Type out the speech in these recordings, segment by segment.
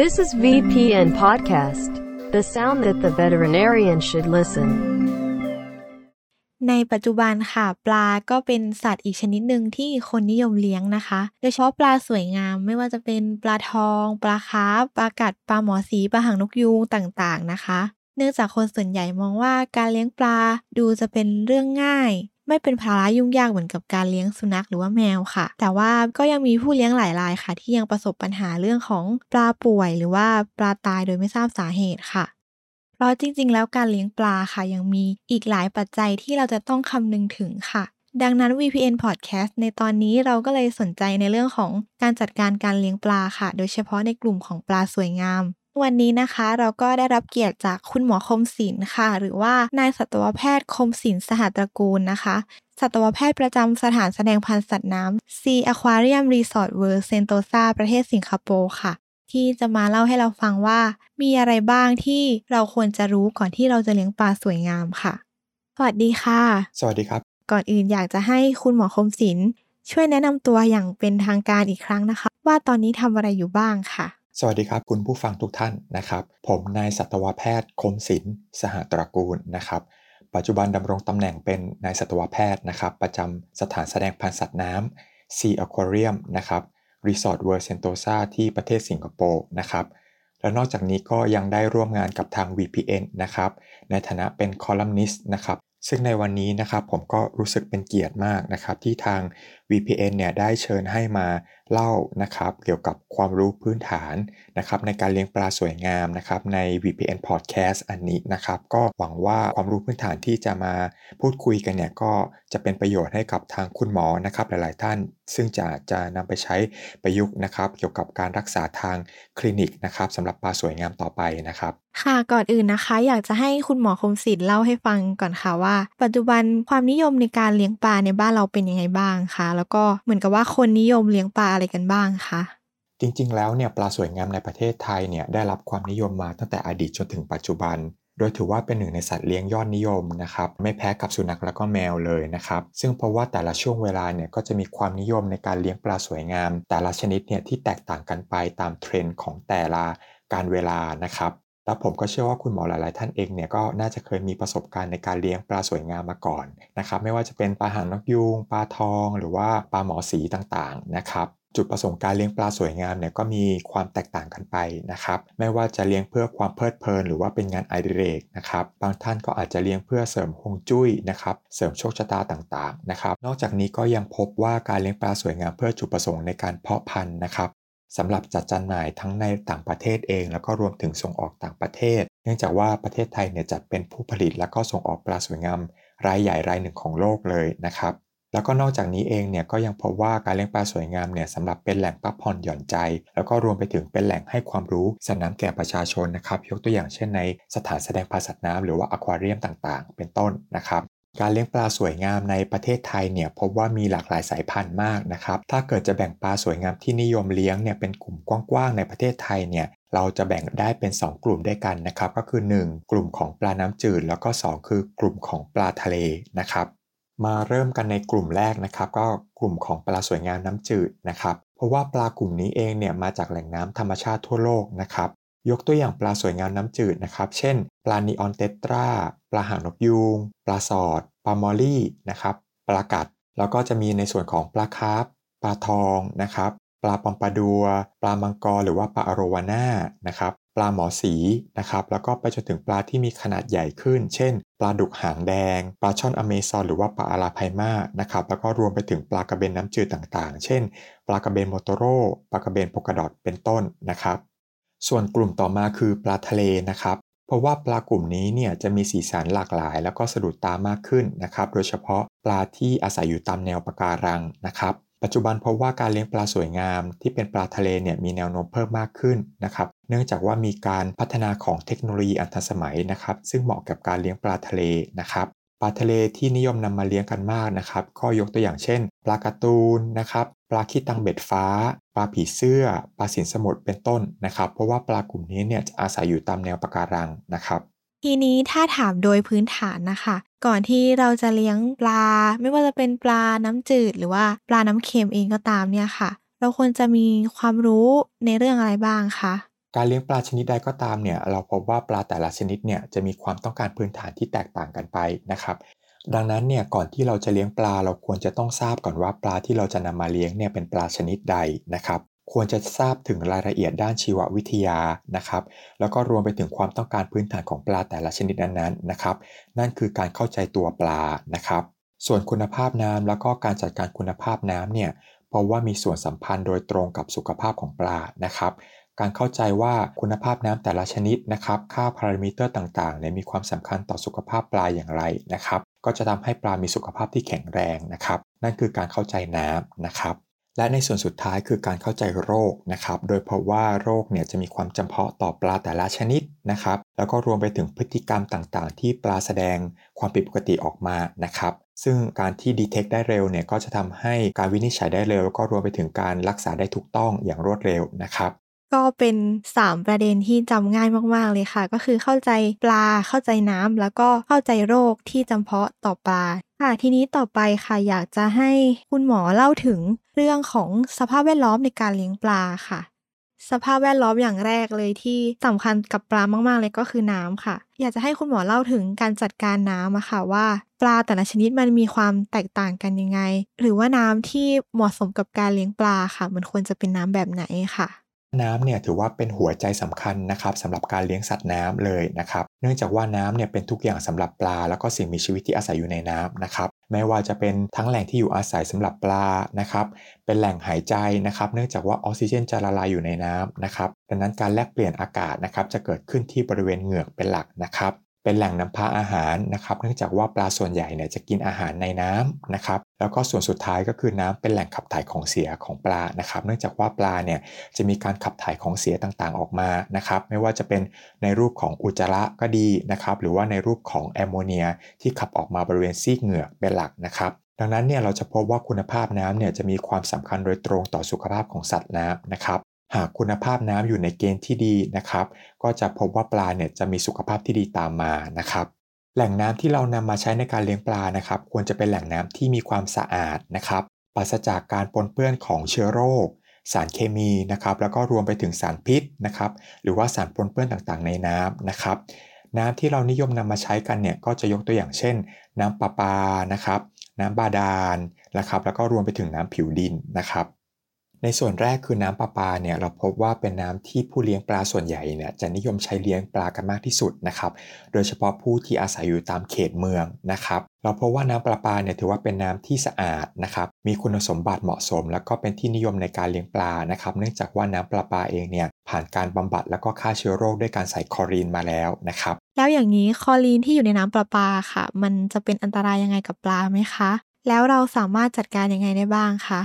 This is VPN Podcast, the sound that the veterinarian should listen. ในปัจจุบันค่ะ ปลาก็เป็นสัตว์อีกชนิดหนึ่งที่คนนิยมเลี้ยงนะคะ โดยเฉพาะปลาสวยงามไม่ว่าจะเป็นปลาทอง ปลาคาร์ฟปลากัดปลาหมอสีปลาหางนกยูงต่างๆนะคะ เนื่องจากคนส่วนใหญ่มองว่าการเลี้ยงปลาดูจะเป็นเรื่องง่าย ไม่เป็นภาระยุ่งยากเหมือนกับการเลี้ยงสุนัขหรือว่าแมวค่ะ แต่ว่าก็ยังมีผู้เลี้ยงหลายรายค่ะ ที่ยังประสบปัญหาเรื่องของปลาป่วย หรือว่าปลาตายโดยไม่ทราบสาเหตุค่ะเพราะจริง ๆ แล้วการเลี้ยงปลาค่ะยังมีอีกหลายปัจจัยที่เราจะต้องคำนึงถึงค่ะ ดังนั้น VPN Podcast ในตอนนี้เราก็เลยสนใจในเรื่องของการจัดการการเลี้ยงปลาค่ะ โดยเฉพาะในกลุ่มของปลาสวยงาม วันนี้นะคะเราก็ได้รับเกียรติจากคุณหมอคมศิลป์ค่ะ หรือว่านายสัตวแพทย์คมศิลป์สหตระกูลนะคะ สัตวแพทย์ประจำสถานแสดงพันธุ์สัตว์น้ำ Sea Aquarium Resort World Sentosa ประเทศสิงคโปร์ค่ะ ที่จะมาเล่าให้เราฟังว่า มีอะไรบ้างที่เราควรจะรู้ก่อนที่เราจะเลี้ยงปลาสวยงามค่ะ สวัสดีค่ะ สวัสดีครับ ก่อนอื่นอยากจะให้คุณหมอคมศิลป์ช่วยแนะนำตัวอย่างเป็นทางการอีกครั้งนะคะ ว่าตอนนี้ทำอะไรอยู่บ้างค่ะ สวัสดีครับ คุณผู้ฟังทุกท่านนะครับ ผมนายสัตวแพทย์คมศิลป์สหตระกูลนะครับ ปัจจุบันดำรงตำแหน่งเป็นนายสัตวแพทย์นะครับ ประจำสถานแสดงพันธุ์สัตว์น้ำ Sea Aquarium นะครับ Resort World Sentosa ที่ประเทศสิงคโปร์นะครับแล้วนอกจากนี้ก็ยังได้ร่วมงานกับทาง VPN นะครับ ในฐานะเป็นคอลัมนิสต์นะครับ ซึ่งในวันนี้นะครับผมก็รู้สึกเป็นเกียรติมากนะครับ ที่ทาง VPN เนี่ยได้เชิญให้มาเล่านะครับเกี่ยวกับความรู้พื้นฐานนะครับในการเลี้ยงปลาสวยงามนะครับใน VPN Podcast อันนี้นะครับก็หวังว่าความรู้พื้นฐานที่จะมาพูดคุยกันเนี่ยก็จะเป็นประโยชน์ให้กับทางคุณหมอนะครับหลาย ๆ ท่าน ซึ่งจะจะนำไปใช้ประยุกต์นะครับเกี่ยวกับการรักษาทางคลินิกนะครับสำหรับปลาสวยงามต่อไปนะครับค่ะก่อนอื่นนะคะ อยากจะให้คุณหมอคมศิลป์เล่าให้ฟังก่อนค่ะว่า ปัจจุบันความนิยมในการเลี้ยงปลาในบ้านเราเป็นยังไงบ้างคะแล้วก็เหมือนกับว่าคนนิยมเลี้ยงปลาอะไรกันบ้างคะจริงๆ แล้วเนี่ยปลาสวยงามในประเทศไทยเนี่ยได้รับความนิยมมาตั้งแต่อดีตจนถึงปัจจุบัน โดยถือว่าเป็นหนึ่งในสัตว์เลี้ยงยอดนิยมนะครับไม่แพ้กับสุนัขแล้วก็แมวเลยนะครับซึ่งเพราะว่าแต่ละช่วงเวลาเนี่ยก็จะมีความนิยมในการเลี้ยงปลาสวยงาม แต่ละชนิดเนี่ยที่แตกต่างกันไปตามเทรนด์ของแต่ละการเวลานะครับ แล้วผมก็เชื่อว่าคุณหมอหลาย ๆ ท่านเองเนี่ยก็น่าจะเคยมีประสบการณ์ในการเลี้ยงปลาสวยงามมาก่อนนะครับไม่ว่าจะเป็นปลาหางนกยูงปลาทอง หรือว่าปลาหมอสีต่าง ๆ นะครับจุดประสงค์การเลี้ยงปลาสวยงามเนี่ยก็มีความแตกต่างกันไปนะครับไม่ว่าจะเลี้ยงเพื่อความเพลิดเพลิน หรือว่าเป็นงานอดิเรกนะครับบางท่านก็อาจจะเลี้ยงเพื่อเสริมฮวงจุ้ยนะครับเสริมโชคชะตาต่างๆนะครับนอกจากนี้ก็ยังพบว่าการเลี้ยงปลาสวยงามเพื่อจุดประสงค์ในการเพาะพันธุ์นะครับ สำหรับจัดจำหน่ายทั้งในต่างประเทศเอง แล้วก็รวมถึงส่งออกต่างประเทศ เนื่องจากว่าประเทศไทยเนี่ยจัดเป็นผู้ผลิต แล้วก็ส่งออกปลาสวยงามรายใหญ่รายหนึ่งของโลกเลยนะครับแล้วก็นอกจากนี้เองเนี่ยก็ยังพบว่าการเลี้ยงปลาสวยงามเนี่ยสำหรับเป็นแหล่งพักผ่อนหย่อนใจ แล้วก็รวมไปถึงเป็นแหล่งให้ความรู้สนามแก่ประชาชนนะครับ ยกตัวอย่างเช่นในสถานแสดงพันธุ์สัตว์น้ำหรือว่าอควาเรียมต่างๆ เป็นต้นนะครับ การเลี้ยงปลาสวยงามในประเทศไทยเนี่ยพบว่ามีหลากหลายสายพันธุ์มากนะครับ ถ้าเกิดจะแบ่งปลาสวยงามที่นิยมเลี้ยงเนี่ยเป็นกลุ่มกว้างๆในประเทศไทยเนี่ยเราจะแบ่งได้เป็น 2 กลุ่มด้วยกันนะครับ ก็คือ 1 กลุ่มของปลาน้ำจืด แล้วก็ 2 คือกลุ่มของปลาทะเลนะครับ มาเริ่มกันในกลุ่มแรกนะครับ ก็กลุ่มของปลาสวยงามน้ำจืดนะครับ เพราะว่าปลากลุ่มนี้เองเนี่ยมาจากแหล่งน้ำธรรมชาติทั่วโลกนะครับ ยกตัวอย่างปลาสวยงามน้ำจืดนะครับ เช่น ปลานีออนเตตร้า ปลาหางนกยูง ปลาสอด ปลามอลลี่นะครับ ปลากัด แล้วก็จะมีในส่วนของปลาคาร์ฟปลาทองนะครับ ปลาปอมปาดัว ปลามังกรหรือว่าปลาอโรวาน่านะครับ ปลาหมอสีนะครับ แล้วก็ไปจนถึงปลาที่มีขนาดใหญ่ขึ้น เช่น ปลาดุกหางแดง ปลาช่อนอเมซอนหรือว่าปลาอาราไพมานะครับ แล้วก็รวมไปถึงปลากระเบนน้ำจืดต่างๆ เช่น ปลากระเบนโมโตโร่ ปลากระเบน polka dot เป็นต้นนะครับ ส่วนกลุ่มต่อมาคือปลาทะเลนะครับ เพราะว่าปลากลุ่มนี้เนี่ยจะมีสีสันหลากหลาย แล้วก็สะดุดตามากขึ้นนะครับ โดยเฉพาะปลาที่อาศัยอยู่ตามแนวปะการังนะครับปัจจุบันพบว่าการเลี้ยงปลาสวยงามที่เป็นปลาทะเลเนี่ยมีแนวโน้มเพิ่มมากขึ้นนะครับ เนื่องจากว่ามีการพัฒนาของเทคโนโลยีอันทันสมัยนะครับ ซึ่งเหมาะกับการเลี้ยงปลาทะเลนะครับ ปลาทะเลที่นิยมนำมาเลี้ยงกันมากนะครับ ก็ยกตัวอย่างเช่น ปลาการ์ตูนนะครับ ปลาขี้ตังเบ็ดฟ้า ปลาผีเสื้อ ปลาสินสมุทรเป็นต้นนะครับ เพราะว่าปลากลุ่มนี้เนี่ยจะอาศัยอยู่ตามแนวปะการังนะครับ ทีนี้ถ้าถามโดยพื้นฐานนะคะ ก่อนที่เราจะเลี้ยงปลา ไม่ว่าจะเป็นปลาน้ำจืด หรือว่าปลาน้ำเค็มเองก็ตามเนี่ยค่ะ เราควรจะมีความรู้ในเรื่องอะไรบ้างคะการเลี้ยงปลาชนิดใดก็ตามเนี่ยเราพบว่าปลาแต่ละชนิดเนี่ยจะมีความต้องการพื้นฐานที่แตกต่างกันไปนะครับ ดังนั้นเนี่ยก่อนที่เราจะเลี้ยงปลาเราควรจะต้องทราบก่อนว่าปลาที่เราจะนำมาเลี้ยงเนี่ยเป็นปลาชนิดใดนะครับ ควรจะทราบถึงรายละเอียดด้านชีววิทยานะครับ แล้วก็รวมไปถึงความต้องการพื้นฐานของปลาแต่ละชนิดนั้นๆนะครับ นั่นคือการเข้าใจตัวปลานะครับ ส่วนคุณภาพน้ำแล้วก็การจัดการคุณภาพน้ำเนี่ยเพราะว่ามีส่วนสัมพันธ์โดยตรงกับสุขภาพของปลานะครับการเข้าใจว่าคุณภาพน้ำแต่ละชนิดนะครับ ค่าพารามิเตอร์ต่างๆเนี่ยมีความสำคัญต่อสุขภาพปลาอย่างไรนะครับ ก็จะทำให้ปลามีสุขภาพที่แข็งแรงนะครับ นั่นคือการเข้าใจน้ำนะครับ และในส่วนสุดท้ายคือการเข้าใจโรคนะครับ โดยเพราะว่าโรคเนี่ยจะมีความจำเพาะต่อปลาแต่ละชนิดนะครับ แล้วก็รวมไปถึงพฤติกรรมต่างๆ ที่ปลาแสดงความผิดปกติออกมานะครับซึ่งการที่ดีเทคได้เร็วเนี่ยก็จะทำให้การวินิจฉัยได้เร็วแล้วก็รวมไปถึงการรักษาได้ถูกต้องอย่างรวดเร็วนะครับ ก็เป็น 3 ประเด็นที่จำง่ายมากๆเลยค่ะ ก็คือเข้าใจปลาเข้าใจน้ำแล้วก็เข้าใจโรคที่จำเพาะต่อปลาค่ะทีนี้ต่อไปค่ะอยากจะให้คุณหมอเล่าถึงเรื่องของสภาพแวดล้อมในการเลี้ยงปลาค่ะ สภาพแวดล้อมอย่างแรกเลยที่สำคัญกับปลามากๆเลยก็คือน้ำค่ะ อยากจะให้คุณหมอเล่าถึงการจัดการน้ำอะค่ะว่า ปลาแต่ละชนิดมันมีความแตกต่างกันยังไง หรือว่าน้ำที่เหมาะสมกับการเลี้ยงปลาค่ะ มันควรจะเป็นน้ำแบบไหนค่ะ น้ำเนี่ยถือว่าเป็นหัวใจสำคัญนะครับสำหรับการเลี้ยงสัตว์น้ำเลยนะครับเนื่องจากว่าน้ำเนี่ยเป็นทุกอย่างสำหรับปลา แล้วก็สิ่งมีชีวิตที่อาศัยอยู่ในน้ำนะครับไม่ว่าจะเป็นทั้งแหล่งที่อยู่อาศัยสำหรับปลานะครับเป็นแหล่งหายใจนะครับ เนื่องจากว่าออกซิเจนจะละลายอยู่ในน้ำนะครับดังนั้นการแลกเปลี่ยนอากาศนะครับจะเกิดขึ้นที่บริเวณเหงือกเป็นหลักนะครับ เป็นแหล่งนำพาอาหารนะครับ เนื่องจากว่าปลาส่วนใหญ่เนี่ยจะกินอาหารในน้ำนะครับ แล้วก็ส่วนสุดท้ายก็คือน้ำเป็นแหล่งขับถ่ายของเสียของปลานะครับ เนื่องจากว่าปลาเนี่ยจะมีการขับถ่ายของเสียต่างๆออกมานะครับ ไม่ว่าจะเป็นในรูปของอุจจาระก็ดีนะครับ หรือว่าในรูปของแอมโมเนียที่ขับออกมาบริเวณซีกเหงือกเป็นหลักนะครับดังนั้นเนี่ยเราจะพบว่าคุณภาพน้ำเนี่ยจะมีความสำคัญโดยตรงต่อสุขภาพของสัตว์น้ำนะครับ หากคุณภาพน้ำอยู่ในเกณฑ์ที่ดีนะครับ ก็จะพบว่าปลาเนี่ยจะมีสุขภาพที่ดีตามมานะครับ แหล่งน้ำที่เรานำมาใช้ในการเลี้ยงปลานะครับ ควรจะเป็นแหล่งน้ำที่มีความสะอาดนะครับปราศจากการปนเปื้อนของเชื้อโรค สารเคมีนะครับ แล้วก็รวมไปถึงสารพิษนะครับ หรือว่าสารปนเปื้อนต่างๆ ในน้ำนะครับ น้ำที่เรานิยมนำมาใช้กันเนี่ยก็จะยกตัวอย่างเช่น น้ำประปานะครับ น้ำบาดาลนะครับ แล้วก็รวมไปถึงน้ำผิวดินนะครับ ในส่วนแรกคือน้ำประปาเนี่ยเราพบว่าเป็นน้ำที่ผู้เลี้ยงปลาส่วนใหญ่เนี่ยจะนิยมใช้เลี้ยงปลากันมากที่สุดนะครับโดยเฉพาะผู้ที่อาศัยอยู่ตามเขตเมืองนะครับเราพบว่าน้ำประปาเนี่ยถือว่าเป็นน้ำที่สะอาดนะครับมีคุณสมบัติเหมาะสม แล้วก็เป็นที่นิยมในการเลี้ยงปลานะครับเนื่องจากว่าน้ำประปาเองเนี่ยผ่านการบำบัดแล้วก็ฆ่าเชื้อโรคด้วยการใส่คอรีนมาแล้วนะครับแล้วอย่างนี้คอรีนที่อยู่ในน้ำประปาค่ะ มันจะเป็นอันตรายยังไงกับปลาไหมคะ แล้วเราสามารถจัดการยังไงได้บ้างคะ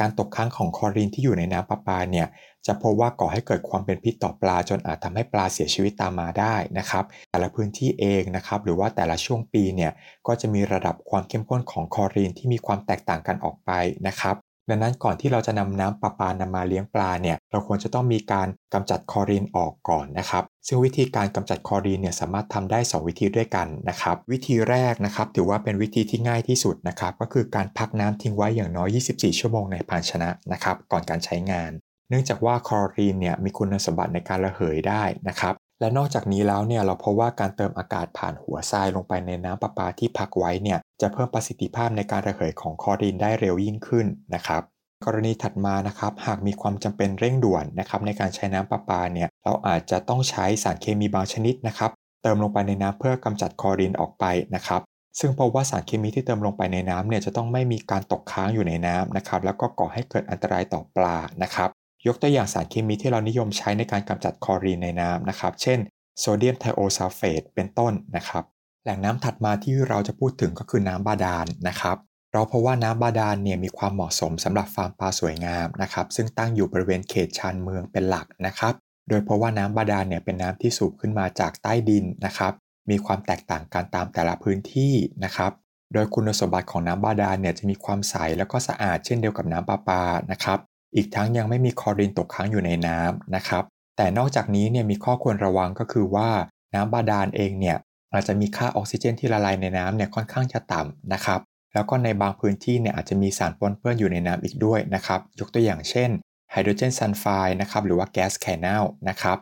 การตกค้างของคลอรีนที่อยู่ในน้ำประปาเนี่ยจะพบว่าก่อให้เกิดความเป็นพิษต่อปลา จนอาจทำให้ปลาเสียชีวิตตามมาได้นะครับ แต่ละพื้นที่เองนะครับ หรือว่าแต่ละช่วงปีเนี่ยก็จะมีระดับความเข้มข้นของคลอรีนที่มีความแตกต่างกันออกไปนะครับดังนั้นก่อนที่เราจะนำน้ำประปานำมาเลี้ยงปลาเนี่ยเราควรจะต้องมีการกำจัดคลอรีนออกก่อนนะครับ ซึ่งวิธีการกำจัดคลอรีนเนี่ยสามารถทำได้ 2 วิธีด้วยกันนะครับ วิธีแรกนะครับถือว่าเป็นวิธีที่ง่ายที่สุดนะครับก็คือการพักน้ำทิ้งไว้อย่างน้อย 24 ชั่วโมงในภาชนะนะครับก่อนการใช้งาน เนื่องจากว่าคลอรีนเนี่ยมีคุณสมบัติในการระเหยได้นะครับและนอกจากนี้แล้วเนี่ยเราพบว่าการเติมอากาศผ่านหัวทรายลงไปในน้ำประปาที่พักไว้เนี่ยจะเพิ่มประสิทธิภาพในการระเหยของคลอรีนได้เร็วยิ่งขึ้นนะครับ กรณีถัดมานะครับหากมีความจำเป็นเร่งด่วนนะครับในการใช้น้ำประปาเนี่ยเราอาจจะต้องใช้สารเคมีบางชนิดนะครับเติมลงไปในน้ำเพื่อกำจัดคลอรีนออกไปนะครับซึ่งพบว่าสารเคมีที่เติมลงไปในน้ำเนี่ยจะต้องไม่มีการตกค้างอยู่ในน้ำนะครับแล้วก็ก่อให้เกิดอันตรายต่อปลานะครับยกตัวอย่างสารเคมีที่เรานิยมใช้ในการกำจัดคลอรีนในน้ำนะครับเช่นโซเดียมไทโอซัลเฟตเป็นต้นนะครับแหล่งน้ำถัดมาที่เราจะพูดถึงก็คือน้ำบาดาลนะครับ เราเพราะว่าน้ำบาดาลเนี่ยมีความเหมาะสมสำหรับฟาร์มปลาสวยงามนะครับซึ่งตั้งอยู่บริเวณเขตชานเมืองเป็นหลักนะครับโดยเพราะว่าน้ำบาดาลเนี่ยเป็นน้ำที่สูบขึ้นมาจากใต้ดินนะครับมีความแตกต่างกันตามแต่ละพื้นที่นะครับโดยคุณสมบัติของน้ำบาดาลเนี่ยจะมีความใสแล้วก็สะอาดเช่นเดียวกับน้ำประปานะครับอีกทั้งยังไม่มีคลอรีนตกค้างอยู่ในน้ำนะครับแต่นอกจากนี้เนี่ยมีข้อควรระวังก็คือว่าน้ำบาดาลเองเนี่ยอาจจะมีค่าออกซิเจนที่ละลายในน้ำเนี่ยค่อนข้างจะต่ำนะครับ แล้วก็ในบางพื้นที่เนี่ยอาจจะมีสารปนเปื้อนอยู่ในน้ำอีกด้วยนะครับ ยกตัวอย่างเช่นไฮโดรเจนซัลไฟด์นะครับหรือว่าแก๊สไข่เน่านะครับ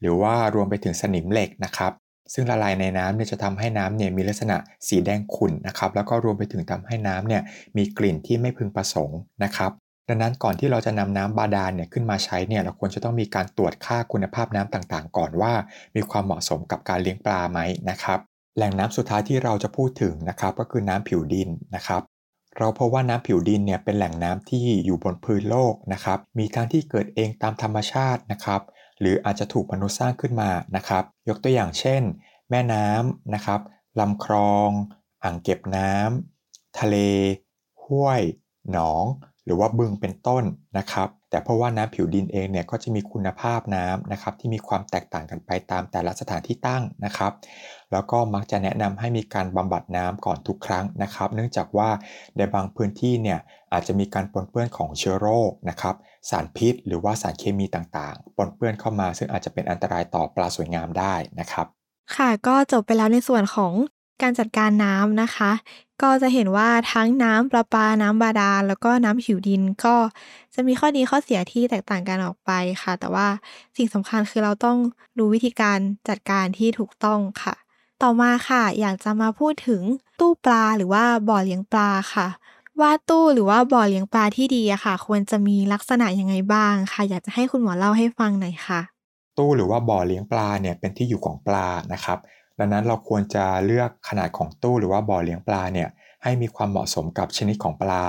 หรือว่ารวมไปถึงสนิมเหล็กนะครับซึ่งละลายในน้ำเนี่ยจะทำให้น้ำเนี่ยมีลักษณะสีแดงขุ่นนะครับแล้วก็รวมไปถึงทำให้น้ำเนี่ยมีกลิ่นที่ไม่พึงประสงค์นะครับดังนั้นก่อนที่เราจะนำน้ำบาดาลเนี่ยขึ้นมาใช้เนี่ยเราควรจะต้องมีการตรวจค่าคุณภาพน้ำต่างๆ ก่อนว่า มีความเหมาะสมกับการเลี้ยงปลาไหมนะครับ แหล่งน้ำสุดท้ายที่เราจะพูดถึงนะครับก็คือน้ำผิวดินนะครับ เราเพบว่าน้ำผิวดินเนี่ยเป็นแหล่งน้ำที่อยู่บนพื้นโลกนะครับ มีทั้งที่เกิดเองตามธรรมชาตินะครับ หรืออาจจะถูกมนุษย์สร้างขึ้นมานะครับ ยกตัวอย่างเช่น แม่น้ำนะครับลำคลอง อ่างเก็บน้ำทะเล ห้วย หนอง หรือว่าบึงเป็นต้นนะครับ แต่เพราะว่าน้ำผิวดินเองเนี่ยก็จะมีคุณภาพน้ำนะครับที่มีความแตกต่างกันไปตามแต่ละสถานที่ตั้งนะครับ แล้วก็มักจะแนะนำให้มีการบำบัดน้ำก่อนทุกครั้งนะครับ เนื่องจากว่าในบางพื้นที่เนี่ยอาจจะมีการปนเปื้อนของเชื้อโรคนะครับสารพิษ หรือว่าสารเคมีต่างๆ ปนเปื้อนเข้ามา ซึ่งอาจจะเป็นอันตรายต่อปลาสวยงามได้นะครับ ค่ะก็จบไปแล้วในส่วนของการจัดการน้ำนะคะ ก็จะเห็นว่าทั้งน้ำประปา น้ำบาดาล แล้วก็น้ำผิวดินก็จะมีข้อดีข้อเสียที่แตกต่างกันออกไปค่ะ แต่ว่าสิ่งสำคัญคือเราต้องรู้วิธีการจัดการที่ถูกต้องค่ะ ต่อมาค่ะ อยากจะมาพูดถึงตู้ปลาหรือว่าบ่อเลี้ยงปลาค่ะ ว่าตู้หรือว่าบ่อเลี้ยงปลาที่ดีอะค่ะ ควรจะมีลักษณะยังไงบ้างค่ะ อยากจะให้คุณหมอเล่าให้ฟังหน่อยค่ะ ตู้หรือว่าบ่อเลี้ยงปลาเนี่ยเป็นที่อยู่ของปลานะครับ ดังนั้นเราควรจะเลือกขนาดของตู้หรือว่าบ่อเลี้ยงปลาเนี่ยให้มีความเหมาะสมกับชนิดของปลา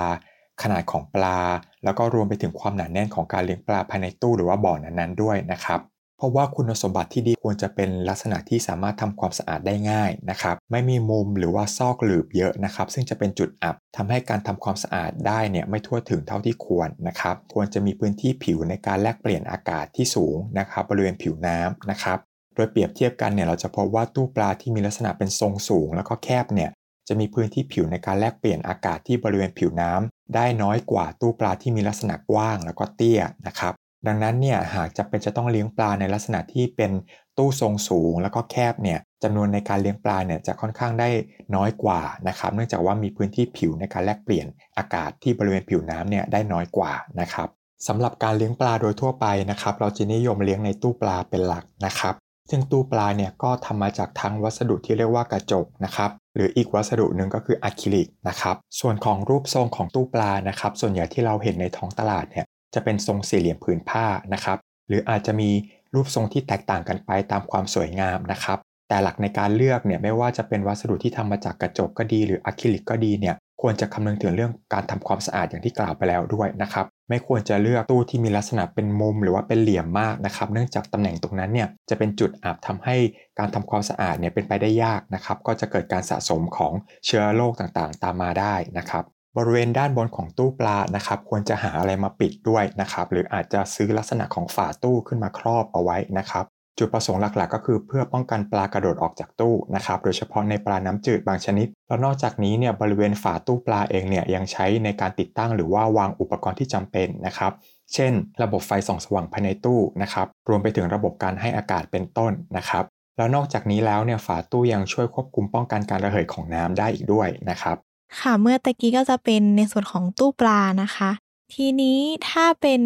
ขนาดของปลา แล้วก็รวมไปถึงความหนาแน่นของการเลี้ยงปลาภายในตู้หรือว่าบ่อนั้นๆด้วยนะครับ เพราะว่าคุณสมบัติที่ดีควรจะเป็นลักษณะที่สามารถทำความสะอาดได้ง่ายนะครับไม่มีมุมหรือว่าซอกหลืบเยอะนะครับซึ่งจะเป็นจุดอับทำให้การทำความสะอาดได้เนี่ยไม่ทั่วถึงเท่าที่ควรนะครับควรจะมีพื้นที่ผิวในการแลกเปลี่ยนอากาศที่สูงนะครับบริเวณผิวน้ำนะครับโดยเปรียบเทียบกันเนี่ยเราจะพบว่าตู้ปลาที่มีลักษณะเป็นทรงสูง แล้วก็แคบเนี่ยจะมีพื้นที่ผิวในการแลกเปลี่ยนอากาศที่บริเวณผิวน้ำได้น้อยกว่าตู้ปลาที่มีลักษณะกว้างแล้วก็เตี้ยนะครับ ดังนั้นเนี่ยหากจะเป็นจะต้องเลี้ยงปลาในลักษณะที่เป็นตู้ทรงสูง แล้วก็แคบเนี่ยจำนวนในการเลี้ยงปลาเนี่ยจะค่อนข้างได้น้อยกว่านะครับ เนื่องจากว่ามีพื้นที่ผิวในการแลกเปลี่ยนอากาศที่บริเวณผิวน้ำเนี่ยได้น้อยกว่านะครับสำหรับการเลี้ยงปลาโดยทั่วไปนะครับ เราจะนิยมเลี้ยงในตู้ปลาเป็นหลักนะครับ ซึ่งตู้ปลาเนี่ยก็ทำมาจากทั้งวัสดุที่เรียกว่ากระจกนะครับหรืออีกวัสดุหนึ่งก็คืออะคริลิกนะครับ ส่วนของรูปทรงของตู้ปลานะครับ ส่วนใหญ่ที่เราเห็นในท้องตลาดเนี่ย จะเป็นทรงสี่เหลี่ยมผืนผ้านะครับหรืออาจจะมีรูปทรงที่แตกต่างกันไปตามความสวยงามนะครับแต่หลักในการเลือกเนี่ยไม่ว่าจะเป็นวัสดุที่ทำมาจากกระจกก็ดี หรืออะคริลิกก็ดีเนี่ยควรจะคำนึงถึงเรื่องการทำความสะอาดอย่างที่กล่าวไปแล้วด้วยนะครับไม่ควรจะเลือกตู้ที่มีลักษณะเป็นมุมหรือว่าเป็นเหลี่ยมมากนะครับเนื่องจากตำแหน่งตรงนั้นเนี่ยจะเป็นจุดอับทำให้การทำความสะอาดเนี่ยเป็นไปได้ยากนะครับก็จะเกิดการสะสมของเชื้อโรคต่างๆ ตามมาได้นะครับ บริเวณด้านบนของตู้ปลานะครับควรจะหาอะไรมาปิดด้วยนะครับหรืออาจจะซื้อลักษณะของฝาตู้ขึ้นมาครอบเอาไว้นะครับจุดประสงค์หลักๆ ก็คือเพื่อป้องกันปลากระโดดออกจากตู้นะครับโดยเฉพาะในปลาน้ำจืดบางชนิด แล้วนอกจากนี้เนี่ยบริเวณฝาตู้ปลาเองเนี่ยยังใช้ในการติดตั้งหรือว่าวางอุปกรณ์ที่จำเป็นนะครับเช่น ระบบไฟส่องสว่างภายในตู้นะครับรวมไปถึงระบบการให้อากาศเป็นต้นนะครับแล้วนอกจากนี้แล้วเนี่ยฝาตู้ยังช่วยควบคุมป้องกันการระเหยของน้ำได้อีกด้วยนะครับ ค่ะเมื่อตะกี้ก็จะเป็นในส่วนของตู้ปลานะคะ ทีนี้ถ้าเป็น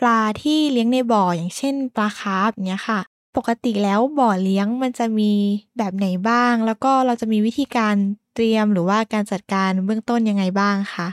ปลาที่เลี้ยงในบ่ออย่างเช่น ปลาคาร์ฟเงี้ยค่ะ ปกติแล้วบ่อเลี้ยงมันจะมีแบบไหนบ้าง แล้วก็เราจะมีวิธีการเตรียมหรือว่าการจัดการเบื้องต้นยังไงบ้างคะ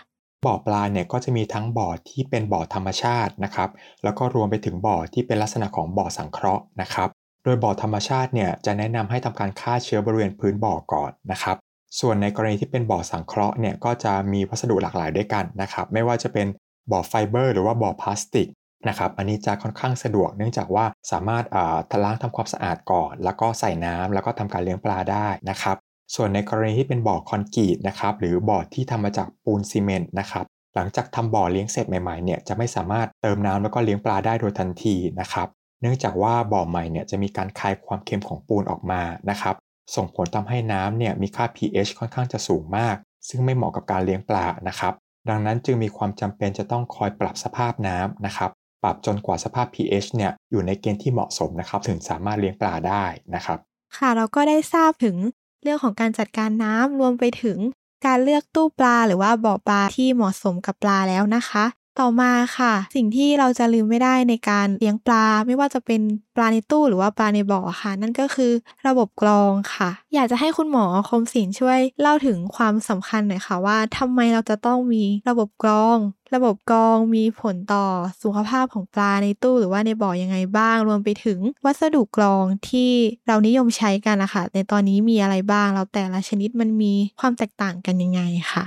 บ่อปลาเนี่ยก็จะมีทั้งบ่อที่เป็นบ่อธรรมชาตินะครับ แล้วก็รวมไปถึงบ่อที่เป็นลักษณะของบ่อสังเคราะห์นะครับ โดยบ่อธรรมชาติเนี่ยจะแนะนำให้ทำการฆ่าเชื้อบริเวณพื้นบ่อก่อนนะครับ ส่วนในกรณีที่เป็นบ่อสังเคราะห์เนี่ยก็จะมีวัสดุหลากหลายด้วยกันนะครับ ไม่ว่าจะเป็นบ่อไฟเบอร์หรือว่าบ่อพลาสติกนะครับ อันนี้จะค่อนข้างสะดวกเนื่องจากว่าสามารถทล้างทำความสะอาดก่อน แล้วก็ใส่น้ำแล้วก็ทำการเลี้ยงปลาได้นะครับ ส่วนในกรณีที่เป็นบ่อคอนกรีตนะครับหรือบ่อที่ทำมาจากปูนซีเมนต์นะครับหลังจากทำบ่อเลี้ยงเสร็จใหม่ๆเนี่ยจะไม่สามารถเติมน้ำแล้วก็เลี้ยงปลาได้โดยทันทีนะครับ เนื่องจากว่าบ่อใหม่เนี่ยจะมีการคายความเค็มของปูนออกมานะครับ ส่งผลทำให้น้ำเนี่ยมีค่า pH ค่อนข้างจะสูงมาก ซึ่งไม่เหมาะกับการเลี้ยงปลานะครับ ดังนั้นจึงมีความจำเป็นจะต้องคอยปรับสภาพน้ำนะครับ ปรับจนกว่าสภาพ pH เนี่ยอยู่ในเกณฑ์ที่เหมาะสมนะครับ ถึงสามารถเลี้ยงปลาได้นะครับ ค่ะเราก็ได้ทราบถึงเรื่องของการจัดการน้ำรวมไปถึงการเลือกตู้ปลาหรือว่าบ่อปลาที่เหมาะสมกับปลาแล้วนะคะ ต่อมาค่ะ สิ่งที่เราจะลืมไม่ได้ในการเลี้ยงปลา ไม่ว่าจะเป็นปลาในตู้หรือว่าปลาในบ่อค่ะ นั่นก็คือระบบกรองค่ะ อยากจะให้คุณหมอคมศิลป์ช่วยเล่าถึงความสำคัญหน่อยค่ะว่าทำไมเราจะต้องมีระบบกรอง ระบบกรองมีผลต่อสุขภาพของปลาในตู้หรือว่าในบ่อยังไงบ้าง รวมไปถึงวัสดุกรองที่เรานิยมใช้กันนะคะในตอนนี้มีอะไรบ้างแล้วแต่ละชนิดมันมีความแตกต่างกันยังไงค่ะ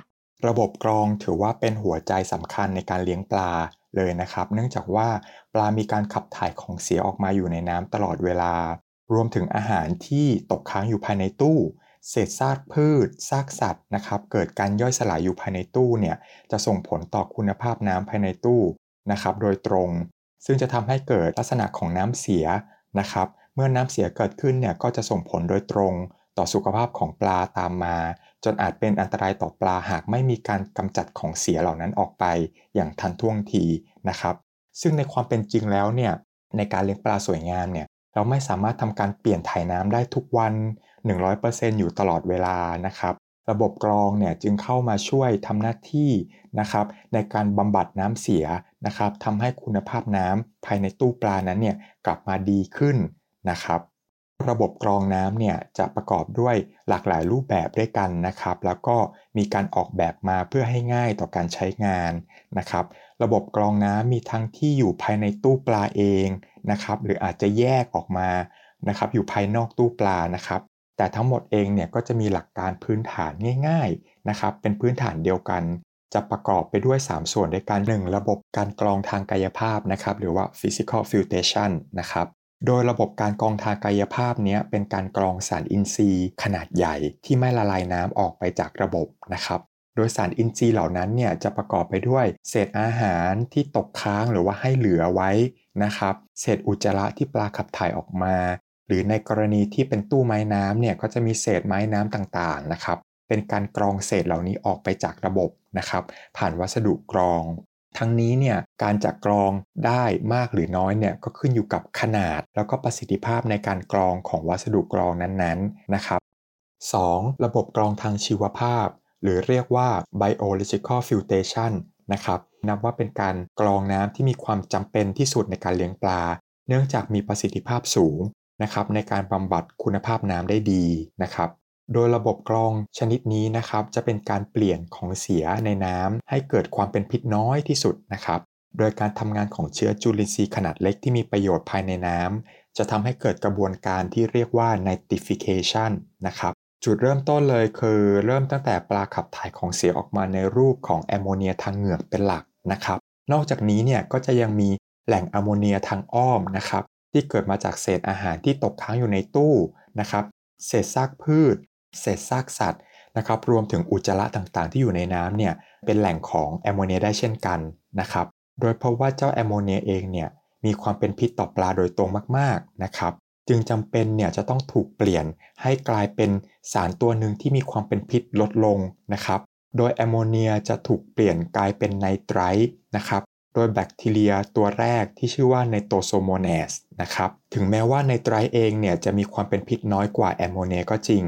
ระบบกรองถือว่าเป็นหัวใจสำคัญในการเลี้ยงปลาเลยนะครับ เนื่องจากว่าปลามีการขับถ่ายของเสียออกมาอยู่ในน้ำตลอดเวลา รวมถึงอาหารที่ตกค้างอยู่ภายในตู้ เศษซากพืช ซากสัตว์นะครับ เกิดการย่อยสลายอยู่ภายในตู้เนี่ยจะส่งผลต่อคุณภาพน้ำภายในตู้นะครับโดยตรง ซึ่งจะทำให้เกิดลักษณะของน้ำเสียนะครับ เมื่อน้ำเสียเกิดขึ้นเนี่ยก็จะส่งผลโดยตรงต่อสุขภาพของปลาตามมา จนอาจเป็นอันตรายต่อปลาหากไม่มีการกำจัดของเสียเหล่านั้นออกไปอย่างทันท่วงทีนะครับ ซึ่งในความเป็นจริงแล้วเนี่ยในการเลี้ยงปลาสวยงามเนี่ยเราไม่สามารถทำการเปลี่ยนถ่ายน้ำได้ทุกวัน 100%อยู่ตลอดเวลานะครับระบบกรองเนี่ยจึงเข้ามาช่วยทำหน้าที่นะครับในการบำบัดน้ำเสียนะครับทำให้คุณภาพน้ำภายในตู้ปลานั้นเนี่ยกลับมาดีขึ้นนะครับ ระบบกรองน้ำเนี่ยจะประกอบด้วยหลากหลายรูปแบบด้วยกันนะครับ แล้วก็มีการออกแบบมาเพื่อให้ง่ายต่อการใช้งานนะครับ ระบบกรองน้ำมีทั้งที่อยู่ภายในตู้ปลาเองนะครับ หรืออาจจะแยกออกมานะครับ อยู่ภายนอกตู้ปลานะครับ แต่ทั้งหมดเองเนี่ยก็จะมีหลักการพื้นฐานง่าย ๆนะครับ เป็นพื้นฐานเดียวกัน จะประกอบไปด้วย 3 ส่วนด้วยกัน 1 ระบบการกรองทางกายภาพนะครับ หรือว่า physical filtration นะครับ โดยระบบการกรองทางกายภาพนี้เป็นการกรองสารอินทรีย์ ขนาดใหญ่ที่ไม่ละลายน้ำออกไปจากระบบนะครับโดยสารอินทรีย์เหล่านั้นเนี่ยจะประกอบไปด้วยเศษอาหารที่ตกค้างหรือว่าให้เหลือไว้นะครับเศษอุจจาระที่ปลาขับถ่ายออกมา หรือในกรณีที่เป็นตู้ไม้น้ำเนี่ยก็จะมีเศษไม้น้ำต่างๆนะครับเป็นการกรองเศษเหล่านี้ออกไปจากระบบนะครับผ่านวัสดุกรอง ทั้งนี้เนี่ยการจะกรองได้มากหรือน้อยเนี่ยก็ขึ้นอยู่กับขนาด แล้วก็ประสิทธิภาพในการกรองของวัสดุกรองนั้นๆนะครับ 2. ระบบกรองทางชีวภาพ หรือเรียกว่า biological filtration นะครับนับว่าเป็นการกรองน้ำที่มีความจำเป็นที่สุดในการเลี้ยงปลา เนื่องจากมีประสิทธิภาพสูงนะครับในการบำบัดคุณภาพน้ำได้ดีนะครับ โดยระบบกรองชนิดนี้นะครับจะเป็นการเปลี่ยนของเสียในน้ำให้เกิดความเป็นพิษน้อยที่สุดนะครับ โดยการทำงานของเชื้อจุลินทรีย์ขนาดเล็กที่มีประโยชน์ภายในน้ำจะทำให้เกิดกระบวนการที่เรียกว่า nitrification นะครับจุดเริ่มต้นเลยคือเริ่มตั้งแต่ปลาขับถ่ายของเสียออกมาในรูปของแอมโมเนียทางเหงือกเป็นหลักนะครับ นอกจากนี้เนี่ยก็จะยังมีแหล่งแอมโมเนียทางอ้อมนะครับที่เกิดมาจากเศษอาหารที่ตกค้างอยู่ในตู้นะครับ เศษซากพืช เศษซากสัตว์นะครับรวมถึงอุจจาระต่างๆ ที่อยู่ในน้ำเนี่ยเป็นแหล่งของแอมโมเนียได้เช่นกันนะครับโดยเพราะว่าเจ้าแอมโมเนียเองเนี่ยมีความเป็นพิษต่อปลาโดยตรงมากๆนะครับจึงจำเป็นเนี่ยจะต้องถูกเปลี่ยนให้กลายเป็นสารตัวหนึ่งที่มีความเป็นพิษลดลงนะครับโดยแอมโมเนียจะถูกเปลี่ยนกลายเป็นไนไตรท์นะครับโดยแบคทีเรียตัวแรกที่ชื่อว่า Nitrosomonas นะครับถึงแม้ว่าไนไตรท์เองเนี่ยจะมีความเป็นพิษน้อยกว่าแอมโมเนียก็จริง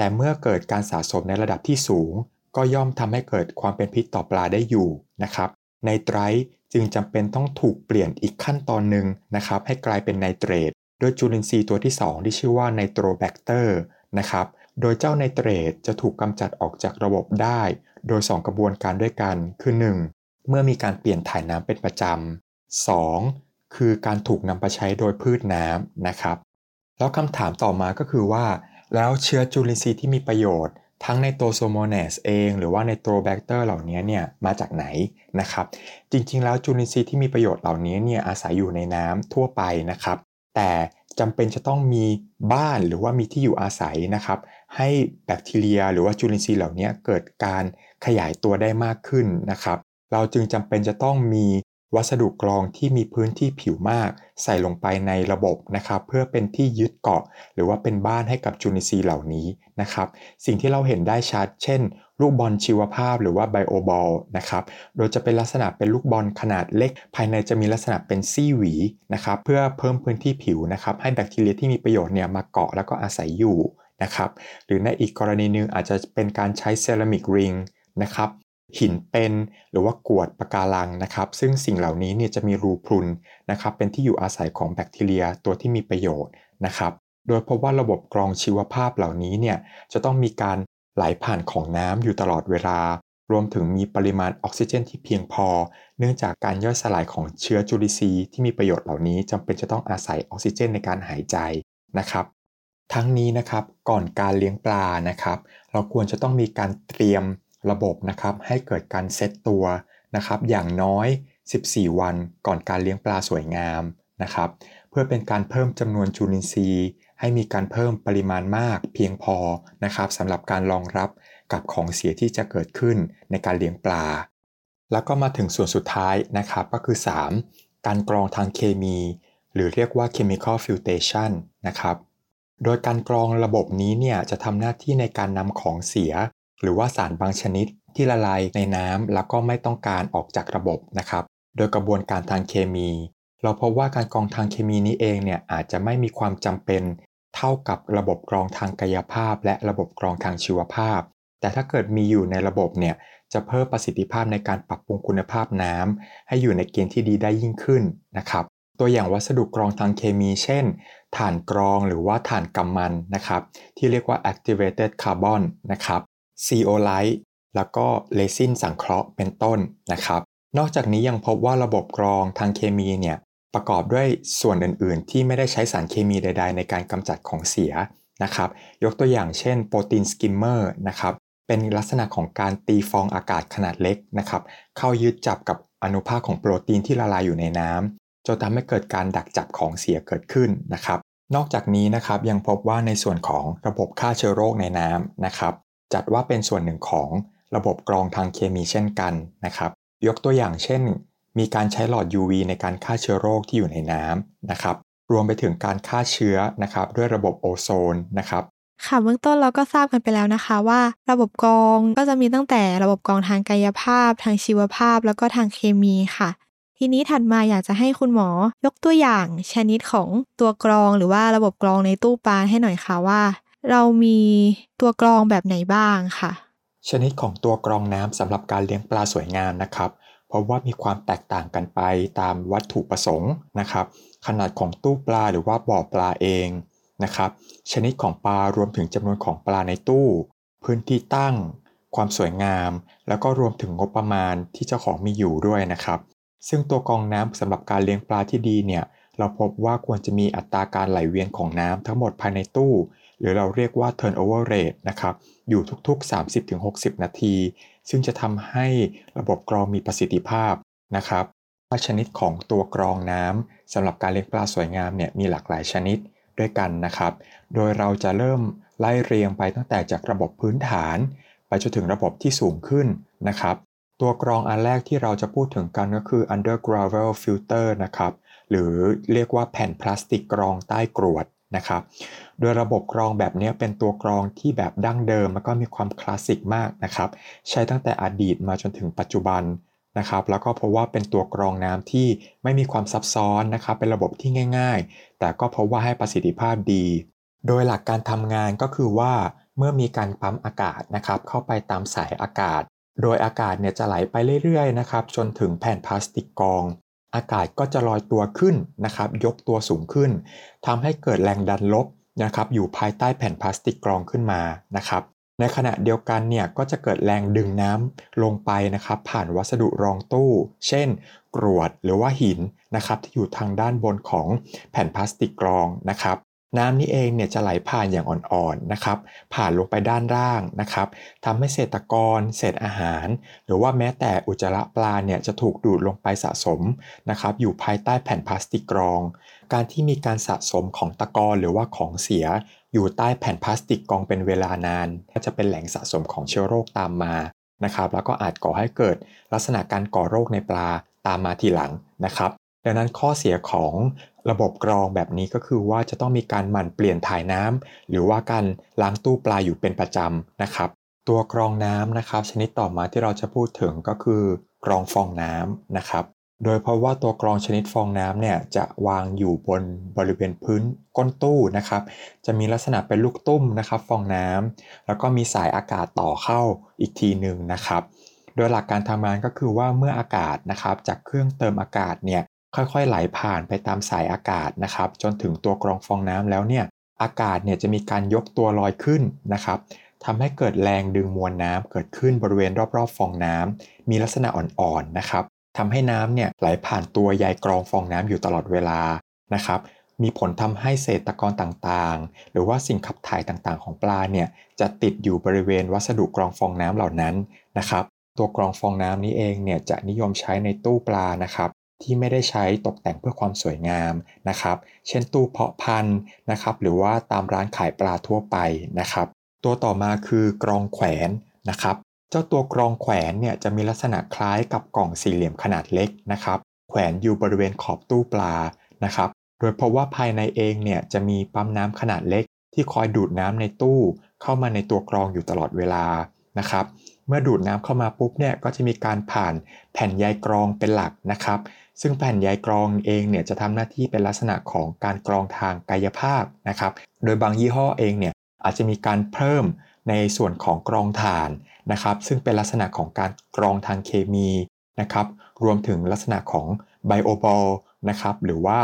แต่เมื่อเกิดการสะสมในระดับที่สูง ก็ย่อมทำให้เกิดความเป็นพิษต่อปลาได้อยู่นะครับไนไตรท์จึงจำเป็นต้องถูกเปลี่ยนอีกขั้นตอนหนึ่งนะครับ ให้กลายเป็นไนเตรตโดยจุลินทรีย์ตัวที่ 2 ที่ชื่อว่า Nitrobacterนะครับ โดยเจ้าไนเตรตจะถูกกำจัดออกจากระบบได้ โดย 2 กระบวนการด้วยกัน คือ 1. เมื่อมีการเปลี่ยนถ่ายน้ำเป็นประจำ 2. คือการถูกนำไปใช้โดยพืชน้ำนะครับ แล้วคำถามต่อมาก็คือว่า แล้วเชื้อจุลินทรีย์ที่มีประโยชน์ ทั้ง Nitrosomonas เอง หรือว่า Nitrobacter เหล่านี้เนี่ยมาจากไหนนะครับ จริงๆ แล้วจุลินทรีย์ที่มีประโยชน์เหล่านี้เนี่ยอาศัยอยู่ในน้ำทั่วไปนะครับ แต่จำเป็นจะต้องมีบ้านหรือว่ามีที่อยู่อาศัยนะครับ ให้แบคทีเรียหรือว่าจุลินทรีย์เหล่านี้เกิดการขยายตัวได้มากขึ้นนะครับ เราจึงจำเป็นจะต้องมี วัสดุกรองที่มีพื้นที่ผิวมาก ใส่ลงไปในระบบนะครับเพื่อเป็นที่ยึดเกาะ หรือว่าเป็นบ้านให้กับจุลินทรีย์เหล่านี้นะครับสิ่งที่เราเห็นได้ชัด เช่น ลูกบอลชีวภาพหรือว่าไบโอบอลนะครับโดยจะเป็นลักษณะเป็นลูกบอลขนาดเล็ก ภายในจะมีลักษณะเป็นซี่หวีนะครับเพื่อเพิ่มพื้นที่ผิวนะครับให้แบคทีเรียที่มีประโยชน์เนี่ยมาเกาะแล้วก็อาศัยอยู่นะครับหรือในอีกกรณีหนึงอาจจะเป็นการใช้เซรามิกริงนะครับ หินเป็นหรือว่ากวดปะการังนะครับ ซึ่งสิ่งเหล่านี้เนี่ยจะมีรูพรุนนะครับเป็นที่อยู่อาศัยของแบคทีเรียตัวที่มีประโยชน์นะครับโดยพบว่าระบบกรองชีวภาพเหล่านี้เนี่ยจะต้องมีการไหลผ่านของน้ำอยู่ตลอดเวลา รวมถึงมีปริมาณออกซิเจนที่เพียงพอ เนื่องจากการย่อยสลายของเชื้อจุลินทรีย์ที่มีประโยชน์เหล่านี้จำเป็นจะต้องอาศัยออกซิเจนในการหายใจนะครับ ทั้งนี้นะครับก่อนการเลี้ยงปลานะครับ เราควรจะต้องมีการเตรียม ระบบนะครับให้เกิดการเซตตัวนะครับอย่างน้อย 14 วันก่อนการเลี้ยงปลาสวยงามนะครับเพื่อเป็นการเพิ่มจำนวนจุลินทรีย์ ให้มีการเพิ่มปริมาณมากเพียงพอนะครับสำหรับการรองรับกับของเสียที่จะเกิดขึ้นในการเลี้ยงปลา แล้วก็มาถึงส่วนสุดท้ายนะครับก็คือ 3. การกรองทางเคมี หรือเรียกว่า chemical filtration นะครับโดยการกรองระบบนี้เนี่ยจะทำหน้าที่ในการนำของเสีย หรือว่าสารบางชนิดที่ละลายในน้ำแล้วก็ไม่ต้องการออกจากระบบนะครับ โดยกระบวนการทางเคมี เราพบว่าการกรองทางเคมีนี้เองเนี่ยอาจจะไม่มีความจำเป็นเท่ากับระบบกรองทางกายภาพ และระบบกรองทางชีวภาพ แต่ถ้าเกิดมีอยู่ในระบบเนี่ยจะเพิ่มประสิทธิภาพในการปรับปรุงคุณภาพน้ำให้อยู่ในเกณฑ์ที่ดีได้ยิ่งขึ้นนะครับ ตัวอย่างวัสดุกรองทางเคมี เช่นถ่านกรองหรือว่าถ่านกำมันนะครับ ที่เรียกว่า activated carbon นะครับ zeolite แล้วก็เลซินสังเคราะห์เป็นต้นนะครับ นอกจากนี้ยังพบว่าระบบกรองทางเคมีเนี่ยประกอบด้วยส่วนอื่น ๆ ที่ไม่ได้ใช้สารเคมีใด ๆ ในการกำจัดของเสียนะครับ ยกตัวอย่างเช่น protein skimmer นะครับเป็นลักษณะของการตีฟองอากาศขนาดเล็กนะครับเข้ายึดจับกับอนุภาคของโปรตีนที่ละลายอยู่ในน้ำจนทำให้เกิดการดักจับของเสียเกิดขึ้นนะครับ นอกจากนี้นะครับยังพบว่าในส่วนของระบบฆ่าเชื้อโรคในน้ำนะครับ จัดว่าเป็นส่วนหนึ่งของระบบกรองทางเคมีเช่นกันนะครับ ยกตัวอย่างเช่น มีการใช้หลอด UV ในการฆ่าเชื้อโรคที่อยู่ในน้ำนะครับ รวมไปถึงการฆ่าเชื้อนะครับด้วยระบบโอโซนนะครับค่ะเบื้องต้นเราก็ทราบกันไปแล้วนะคะว่า ระบบกรองก็จะมีตั้งแต่ระบบกรองทางกายภาพ ทางชีวภาพ แล้วก็ทางเคมีค่ะ ทีนี้ถัดมาอยากจะให้คุณหมอยกตัวอย่างชนิดของตัวกรองหรือว่าระบบกรองในตู้ปลาให้หน่อยค่ะว่า เรามีตัวกรองแบบไหนบ้างค่ะ ชนิดของตัวกรองน้ำสำหรับการเลี้ยงปลาสวยงามนะครับ เพราะว่ามีความแตกต่างกันไปตามวัตถุประสงค์นะครับ ขนาดของตู้ปลาหรือว่าบ่อปลาเองนะครับชนิดของปลารวมถึงจำนวนของปลาในตู้ พื้นที่ตั้ง ความสวยงาม แล้วก็รวมถึงงบประมาณที่เจ้าของมีอยู่ด้วยนะครับ ซึ่งตัวกรองน้ำสำหรับการเลี้ยงปลาที่ดีเนี่ยเราพบว่าควรจะมีอัตราการไหลเวียนของน้ำทั้งหมดภายในตู้ หรือเราเรียกว่า turnover rate นะครับ อยู่ทุกๆ 30-60 นาที ซึ่งจะทำให้ระบบกรองมีประสิทธิภาพนะครับชนิดของตัวกรองน้ำสำหรับการเลี้ยงปลาสวยงามเนี่ยมีหลากหลายชนิดด้วยกันนะครับ โดยเราจะเริ่มไล่เรียงไปตั้งแต่จากระบบพื้นฐาน ไปจนถึงระบบที่สูงขึ้นนะครับ ตัวกรองอันแรกที่เราจะพูดถึงกันก็คือ underground filter นะครับ หรือเรียกว่าแผ่นพลาสติกกรองใต้กรวด นะครับ โดยระบบกรองแบบนี้เป็นตัวกรองที่แบบดั้งเดิมแล้วก็มีความคลาสสิกมากนะครับ ใช้ตั้งแต่อดีตมาจนถึงปัจจุบันนะครับ แล้วก็เพราะว่าเป็นตัวกรองน้ำที่ไม่มีความซับซ้อนนะครับ เป็นระบบที่ง่าย ๆ แต่ก็เพราะว่าให้ประสิทธิภาพดี โดยหลักการทำงานก็คือว่าเมื่อมีการปั๊มอากาศนะครับ เข้าไปตามสายอากาศ โดยอากาศเนี่ยจะไหลไปเรื่อยๆนะครับ จนถึงแผ่นพลาสติกกรอง อากาศก็จะลอยตัวขึ้นนะครับ ยกตัวสูงขึ้นทำให้เกิดแรงดันลบนะครับ อยู่ภายใต้แผ่นพลาสติกกรองขึ้นมานะครับ ในขณะเดียวกันเนี่ยก็จะเกิดแรงดึงน้ำลงไปนะครับ ผ่านวัสดุรองตู้ เช่น กรวดหรือว่าหินนะครับ ที่อยู่ทางด้านบนของแผ่นพลาสติกกรองนะครับ น้ำนี้เองเนี่ยจะไหลผ่านอย่างอ่อนๆนะครับ ผ่านลงไปด้านล่างนะครับทำให้เศษตะกอนเศษอาหาร หรือว่าแม้แต่อุจจาระปลาเนี่ยจะถูกดูดลงไปสะสมนะครับ อยู่ภายใต้แผ่นพลาสติกกรอง การที่มีการสะสมของตะกอนหรือว่าของเสีย อยู่ใต้แผ่นพลาสติกกรองเป็นเวลานานก็จะเป็นแหล่งสะสมของเชื้อโรคตามมานะครับ แล้วก็อาจก่อให้เกิดลักษณะการก่อโรคในปลาตามมาทีหลังนะครับดังนั้นข้อเสียของ ระบบกรองแบบนี้ก็คือว่าจะต้องมีการหมั่นเปลี่ยนถ่ายน้ำหรือว่าการล้างตู้ปลาอยู่เป็นประจำนะครับ ตัวกรองน้ำนะครับ ชนิดต่อมาที่เราจะพูดถึงก็คือกรองฟองน้ำนะครับ โดยเพราะว่าตัวกรองชนิดฟองน้ำเนี่ยจะวางอยู่บนบริเวณพื้นก้นตู้นะครับ จะมีลักษณะเป็นลูกตุ้มนะครับฟองน้ำแล้วก็มีสายอากาศต่อเข้าอีกทีหนึ่งนะครับ โดยหลักการทำงานก็คือว่าเมื่ออากาศนะครับจากเครื่องเติมอากาศเนี่ย ค่อยๆ ไหลผ่านไปตามสายอากาศนะครับ จนถึงตัวกรองฟองน้ำแล้วเนี่ยอากาศเนี่ยจะมีการยกตัวลอยขึ้นนะครับทำให้เกิดแรงดึงมวลน้ำเกิดขึ้นบริเวณรอบๆ ฟองน้ำมีลักษณะอ่อนๆนะครับทำให้น้ำเนี่ยไหลผ่านตัวใยกรองฟองน้ำอยู่ตลอดเวลานะครับมีผลทำให้เศษตะกอนต่างๆ หรือว่าสิ่งขับถ่ายต่างๆ ของปลาเนี่ยจะติดอยู่บริเวณวัสดุกรองฟองน้ำเหล่านั้นนะครับ ตัวกรองฟองน้ำนี้เองเนี่ยจะนิยมใช้ในตู้ปลานะครับ ที่ไม่ได้ใช้ตกแต่งเพื่อความสวยงามนะครับ เช่นตู้เพาะพันธุ์นะครับ หรือว่าตามร้านขายปลาทั่วไปนะครับ ตัวต่อมาคือกรองแขวนนะครับ เจ้าตัวกรองแขวนเนี่ยจะมีลักษณะคล้ายกับกล่องสี่เหลี่ยมขนาดเล็กนะครับ แขวนอยู่บริเวณขอบตู้ปลานะครับ โดยเพราะว่าภายในเองเนี่ยจะมีปั๊มน้ำขนาดเล็ก ที่คอยดูดน้ำในตู้ เข้ามาในตัวกรองอยู่ตลอดเวลานะครับ เมื่อดูดน้ำเข้ามาปุ๊บเนี่ยก็จะมีการผ่านแผ่นใยกรองเป็นหลักนะครับ ซึ่งแผ่นใยกรองเองเนี่ยจะทำหน้าที่เป็นลักษณะของการกรองทางกายภาพนะครับ โดยบางยี่ห้อเองเนี่ยอาจจะมีการเพิ่มในส่วนของกรองถ่านนะครับ ซึ่งเป็นลักษณะของการกรองทางเคมีนะครับ รวมถึงลักษณะของไบโอบอลนะครับ หรือว่า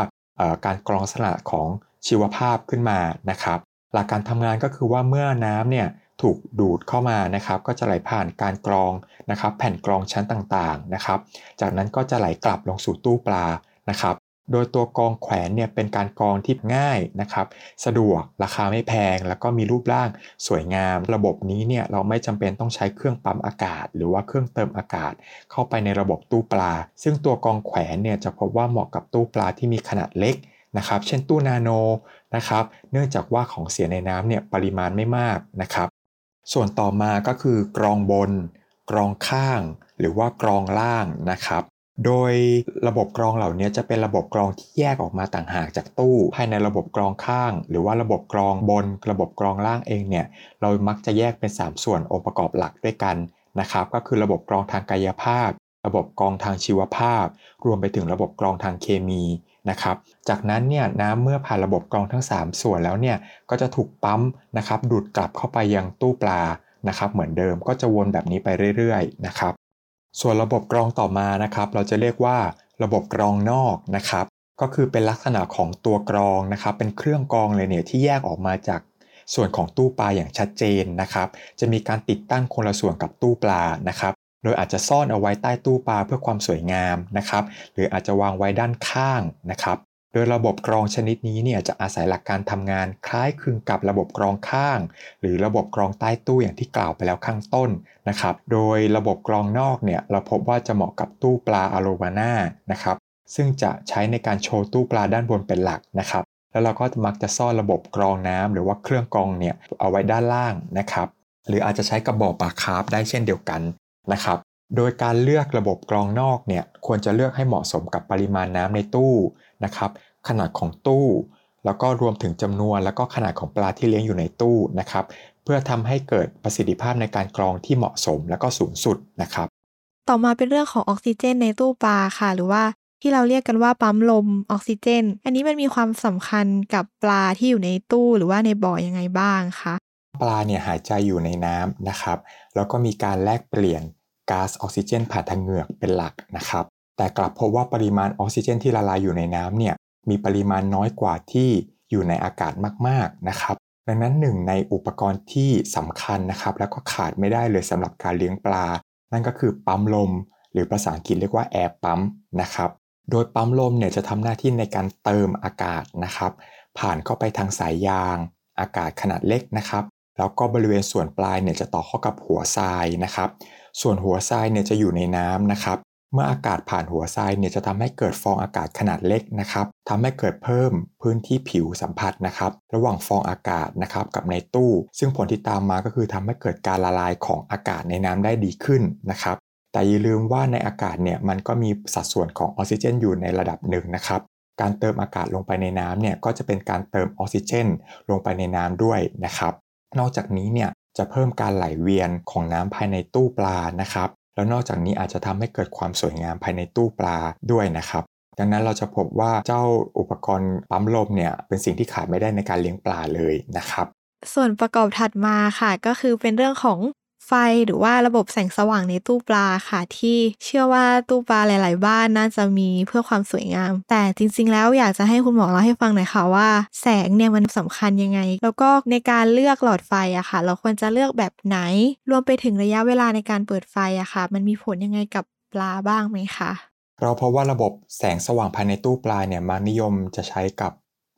การกรองลักษณะของชีวภาพขึ้นมานะครับ หลักการทำงานก็คือว่าเมื่อน้ำเนี่ย ถูกดูดเข้ามานะครับก็จะไหลผ่านการกรองนะครับ แผ่นกรองชั้นต่างๆนะครับ จากนั้นก็จะไหลกลับลงสู่ตู้ปลานะครับ โดยตัวกรองแขวนเนี่ยเป็นการกรองที่ง่ายนะครับ สะดวกราคาไม่แพง แล้วก็มีรูปร่างสวยงาม ระบบนี้เนี่ยเราไม่จำเป็นต้องใช้เครื่องปั๊มอากาศ หรือว่าเครื่องเติมอากาศ เข้าไปในระบบตู้ปลา ซึ่งตัวกรองแขวนเนี่ยจะพบว่าเหมาะกับตู้ปลาที่มีขนาดเล็กนะครับ เช่นตู้นาโนนะครับ เนื่องจากว่าของเสียในน้ำเนี่ยปริมาณไม่มากนะครับ ส่วนต่อมาก็คือกรองบน กรองข้าง หรือว่ากรองล่างนะครับ โดยระบบกรองเหล่านี้จะเป็นระบบกรองที่แยกออกมาต่างหากจากตู้ ภายในระบบกรองข้าง หรือว่าระบบกรองบน ระบบกรองล่างเองเนี่ยเรามักจะแยกเป็น 3 ส่วนองค์ประกอบหลักด้วยกันนะครับ ก็คือระบบกรองทางกายภาพ ระบบกรองทางชีวภาพ รวมไปถึงระบบกรองทางเคมี นะครับจากนั้นเนี่ยน้ำเมื่อผ่านระบบกรองทั้ง 3 ส่วนแล้วเนี่ยก็จะถูกปั๊มนะครับดูดกลับเข้าไปยังตู้ปลานะครับเหมือนเดิมก็จะวนแบบนี้ไปเรื่อยๆนะครับส่วนระบบกรองต่อมานะครับเราจะเรียกว่าระบบกรองนอกนะครับก็คือเป็นลักษณะของตัวกรองนะครับเป็นเครื่องกรองเลยเนี่ยที่แยกออกมาจากส่วนของตู้ปลาอย่างชัดเจนนะครับ จะมีการติดตั้งคนละส่วนกับตู้ปลานะครับ โดยอาจจะซ่อนเอาไว้ใต้ตู้ปลาเพื่อความสวยงามนะครับ หรืออาจจะวางไว้ด้านข้างนะครับ โดยระบบกรองชนิดนี้เนี่ยจะอาศัยหลักการทำงานคล้ายคลึงกับระบบกรองข้าง หรือระบบกรองใต้ตู้อย่างที่กล่าวไปแล้วข้างต้นนะครับ โดยระบบกรองนอกเนี่ยเราพบว่าจะเหมาะกับตู้ปลาอะโรวาน่านะครับซึ่งจะใช้ในการโชว์ตู้ปลาด้านบนเป็นหลักนะครับ แล้วเราก็มักจะซ่อนระบบกรองน้ำหรือว่าเครื่องกรองเนี่ยเอาไว้ด้านล่างนะครับ หรืออาจจะใช้กระบอกปลาคาร์ฟได้เช่นเดียวกัน นะครับ โดยการเลือกระบบกรองนอกเนี่ยควรจะเลือกให้เหมาะสมกับปริมาณน้ำในตู้นะครับ ขนาดของตู้ แล้วก็รวมถึงจำนวนแล้วก็ขนาดของปลาที่เลี้ยงอยู่ในตู้นะครับ เพื่อทำให้เกิดประสิทธิภาพในการกรองที่เหมาะสมและก็สูงสุดนะครับ ต่อมาเป็นเรื่องของออกซิเจนในตู้ปลาค่ะ หรือว่าที่เราเรียกกันว่าปั๊มลมออกซิเจน อันนี้มันมีความสำคัญกับปลาที่อยู่ในตู้หรือว่าในบ่อยังไงบ้างคะ ปลาเนี่ยหายใจอยู่ในน้ำนะครับ แล้วก็มีการแลกเปลี่ยนก๊าซออกซิเจนผ่านทางเหงือกเป็นหลักนะครับ แต่กลับพบว่าปริมาณออกซิเจนที่ละลายอยู่ในน้ำเนี่ยมีปริมาณน้อยกว่าที่อยู่ในอากาศมากๆนะครับ ดังนั้นหนึ่งในอุปกรณ์ที่สำคัญนะครับ แล้วก็ขาดไม่ได้เลยสำหรับการเลี้ยงปลา นั่นก็คือปั๊มลม หรือภาษาอังกฤษเรียกว่าแอร์ปั๊มนะครับ โดยปั๊มลมเนี่ยจะทำหน้าที่ในการเติมอากาศนะครับ ผ่านเข้าไปทางสายยาง อากาศขนาดเล็กนะครับ แล้วก็บริเวณส่วนปลายเนี่ยจะต่อเข้ากับหัวทรายนะครับ ส่วนหัวทรายเนี่ยจะอยู่ในน้ำนะครับ เมื่ออากาศผ่านหัวทรายเนี่ยจะทำให้เกิดฟองอากาศขนาดเล็กนะครับทำให้เกิดเพิ่มพื้นที่ผิวสัมผัสนะครับ ระหว่างฟองอากาศนะครับกับในตู้ ซึ่งผลที่ตามมาก็คือทำให้เกิดการละลายของอากาศในน้ำได้ดีขึ้นนะครับแต่อย่าลืมว่าในอากาศเนี่ยมันก็มีสัดส่วนของออกซิเจนอยู่ในระดับหนึ่งนะครับ การเติมอากาศลงไปในน้ำเนี่ยก็จะเป็นการเติมออกซิเจน ลงไปในน้ำด้วยนะครับ นอกจากนี้เนี่ยจะเพิ่มการไหลเวียนของน้ำภายในตู้ปลานะครับแล้วนอกจากนี้อาจจะทำให้เกิดความสวยงามภายในตู้ปลาด้วยนะครับ ดังนั้นเราจะพบว่าเจ้าอุปกรณ์ปั๊มลมเนี่ยเป็นสิ่งที่ขาดไม่ได้ในการเลี้ยงปลาเลยนะครับ ส่วนประกอบถัดมาค่ะก็คือเป็นเรื่องของ ไฟหรือว่าระบบแสงสว่างในตู้ปลาค่ะ ที่เชื่อว่าตู้ปลาหลาย ๆ บ้านน่าจะมีเพื่อความสวยงาม แต่จริง ๆ แล้วอยากจะให้คุณหมอเล่าให้ฟังหน่อยค่ะว่า แสงเนี่ยมันสำคัญยังไง แล้วก็ในการเลือกหลอดไฟอะค่ะ เราควรจะเลือกแบบไหน รวมไปถึงระยะเวลาในการเปิดไฟอะค่ะ มันมีผลยังไงกับปลาบ้างไหมคะเราเพบว่าระบบแสงสว่างภายในตู้ปลาเนี่ยมักนิยมจะใช้กับ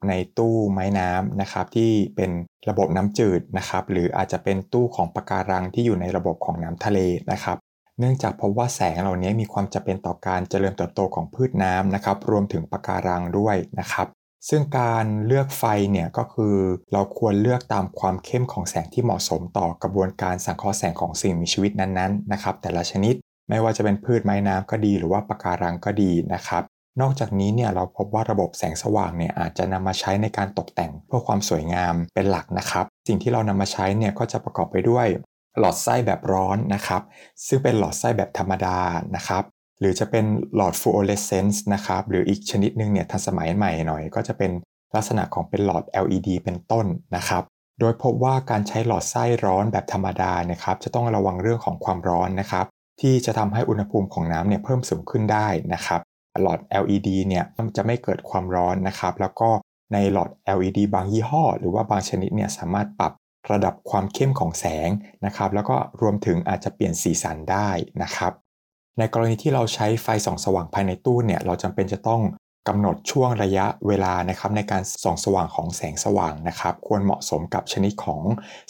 ในตู้ไม้น้ำนะครับที่เป็นระบบน้ำจืดนะครับหรืออาจจะเป็นตู้ของปะการังที่อยู่ในระบบของน้ำทะเลนะครับ เนื่องจากพบว่าแสงเหล่านี้มีความจำเป็นต่อการเจริญเติบโตของพืชน้ำนะครับ รวมถึงปะการังด้วยนะครับ ซึ่งการเลือกไฟเนี่ยก็คือเราควรเลือกตามความเข้มของแสงที่เหมาะสมต่อกระบวนการสังเคราะห์แสงของสิ่งมีชีวิตนั้นๆนะครับ แต่ละชนิดไม่ว่าจะเป็นพืชไม้น้ำก็ดีหรือว่าปะการังก็ดีนะครับ นอกจากนี้เนี่ยเราพบว่าระบบแสงสว่างเนี่ยอาจจะนำมาใช้ในการตกแต่งเพื่อความสวยงามเป็นหลักนะครับ สิ่งที่เรานำมาใช้เนี่ยก็จะประกอบไปด้วย หลอดไส้แบบร้อนนะครับ ซึ่งเป็นหลอดไส้แบบธรรมดานะครับ หรือจะเป็นหลอดฟลูออเรสเซนต์นะครับ หรืออีกชนิดหนึ่งเนี่ยทันสมัยใหม่หน่อย ก็จะเป็นลักษณะของเป็นหลอด LED เป็นต้นนะครับ โดยพบว่าการใช้หลอดไส้ร้อนแบบธรรมดานะครับ จะต้องระวังเรื่องของความร้อนนะครับ ที่จะทำให้อุณหภูมิของน้ำเนี่ยเพิ่มสูงขึ้นได้นะครับ หลอด LED เนี่ยจะไม่เกิดความร้อนนะครับ แล้วก็ในหลอด LED บางยี่ห้อ หรือว่าบางชนิดเนี่ยสามารถปรับระดับความเข้มของแสงนะครับ แล้วก็รวมถึงอาจจะเปลี่ยนสีสันได้นะครับ ในกรณีที่เราใช้ไฟส่องสว่างภายในตู้เนี่ยเราจำเป็นจะต้องกำหนดช่วงระยะเวลานะครับในการส่องสว่างของแสงสว่างนะครับ ควรเหมาะสมกับชนิดของ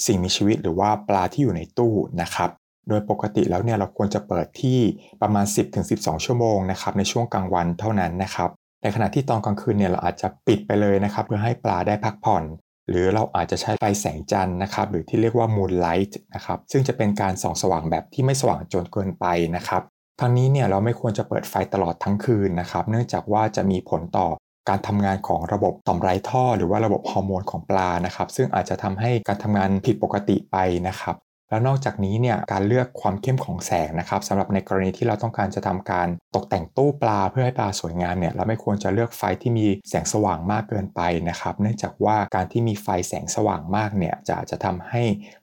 สิ่งมีชีวิต หรือว่าปลาที่อยู่ในตู้นะครับ โดยปกติแล้วเนี่ยเราควรจะเปิดที่ประมาณ 10-12 ชั่วโมงนะครับในช่วงกลางวันเท่านั้นนะครับในขณะที่ตอนกลางคืนเนี่ยเราอาจจะปิดไปเลยนะครับเพื่อให้ปลาได้พักผ่อน หรือเราอาจจะใช้ไฟแสงจันทร์นะครับหรือที่เรียกว่า moonlight นะครับซึ่งจะเป็นการส่องสว่างแบบที่ไม่สว่างจนเกินไปนะครับทั้งนี้เนี่ยเราไม่ควรจะเปิดไฟตลอดทั้งคืนนะครับเนื่องจากว่าจะมีผลต่อการทำงานของระบบต่อมไรท่อ หรือว่าระบบฮอร์โมนของปลานะครับซึ่งอาจจะทำให้การทำงานผิดปกติไปนะครับ แล้วนอกจากนี้เนี่ยการเลือกความเข้มของแสงนะครับสำหรับในกรณีที่เราต้องการจะทำการตกแต่งตู้ปลาเพื่อให้ปลาสวยงามเนี่ยเราไม่ควรจะเลือกไฟที่มีแสงสว่างมากเกินไปนะครับ เนื่องจากว่าการที่มีไฟแสงสว่างมากเนี่ยจะจะทำให้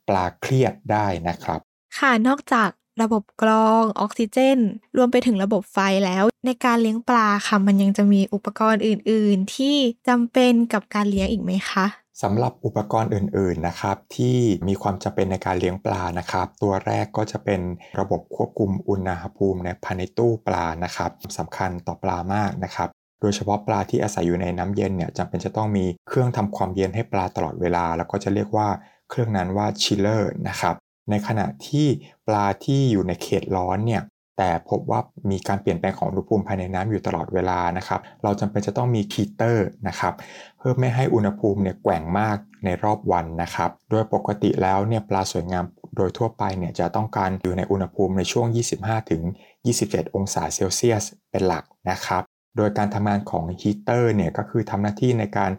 ปลาเครียดได้นะครับ ค่ะนอกจากระบบกรองออกซิเจน รวมไปถึงระบบไฟแล้ว ในการเลี้ยงปลาค่ะมันยังจะมีอุปกรณ์อื่น ๆ ที่จำเป็นกับการเลี้ยงอีกไหมคะ สำหรับอุปกรณ์อื่นๆนะครับที่มีความจำเป็นในการเลี้ยงปลานะครับ ตัวแรกก็จะเป็นระบบควบคุมอุณหภูมิในภายในตู้ปลานะครับสำคัญต่อปลามากนะครับโดยเฉพาะปลาที่อาศัยอยู่ในน้ำเย็นเนี่ยจำเป็นจะต้องมีเครื่องทำความเย็นให้ปลาตลอดเวลา แล้วก็จะเรียกว่าเครื่องนั้นว่า chiller นะครับในขณะที่ปลาที่อยู่ในเขตร้อนเนี่ย แต่พบว่ามีการเปลี่ยนแปลงของอุณหภูมิภายในน้ำอยู่ตลอดเวลานะครับ เราจำเป็นจะต้องมีฮีเตอร์นะครับ เพื่อไม่ให้อุณหภูมิเนี่ยแกว่งมากในรอบวันนะครับ โดยปกติแล้วเนี่ยปลาสวยงามโดยทั่วไปเนี่ยจะต้องการอยู่ในอุณหภูมิในช่วง 25-27 องศาเซลเซียสเป็นหลักนะครับ โดยการทำงานของฮีเตอร์เนี่ยก็คือทำหน้าที่ในการ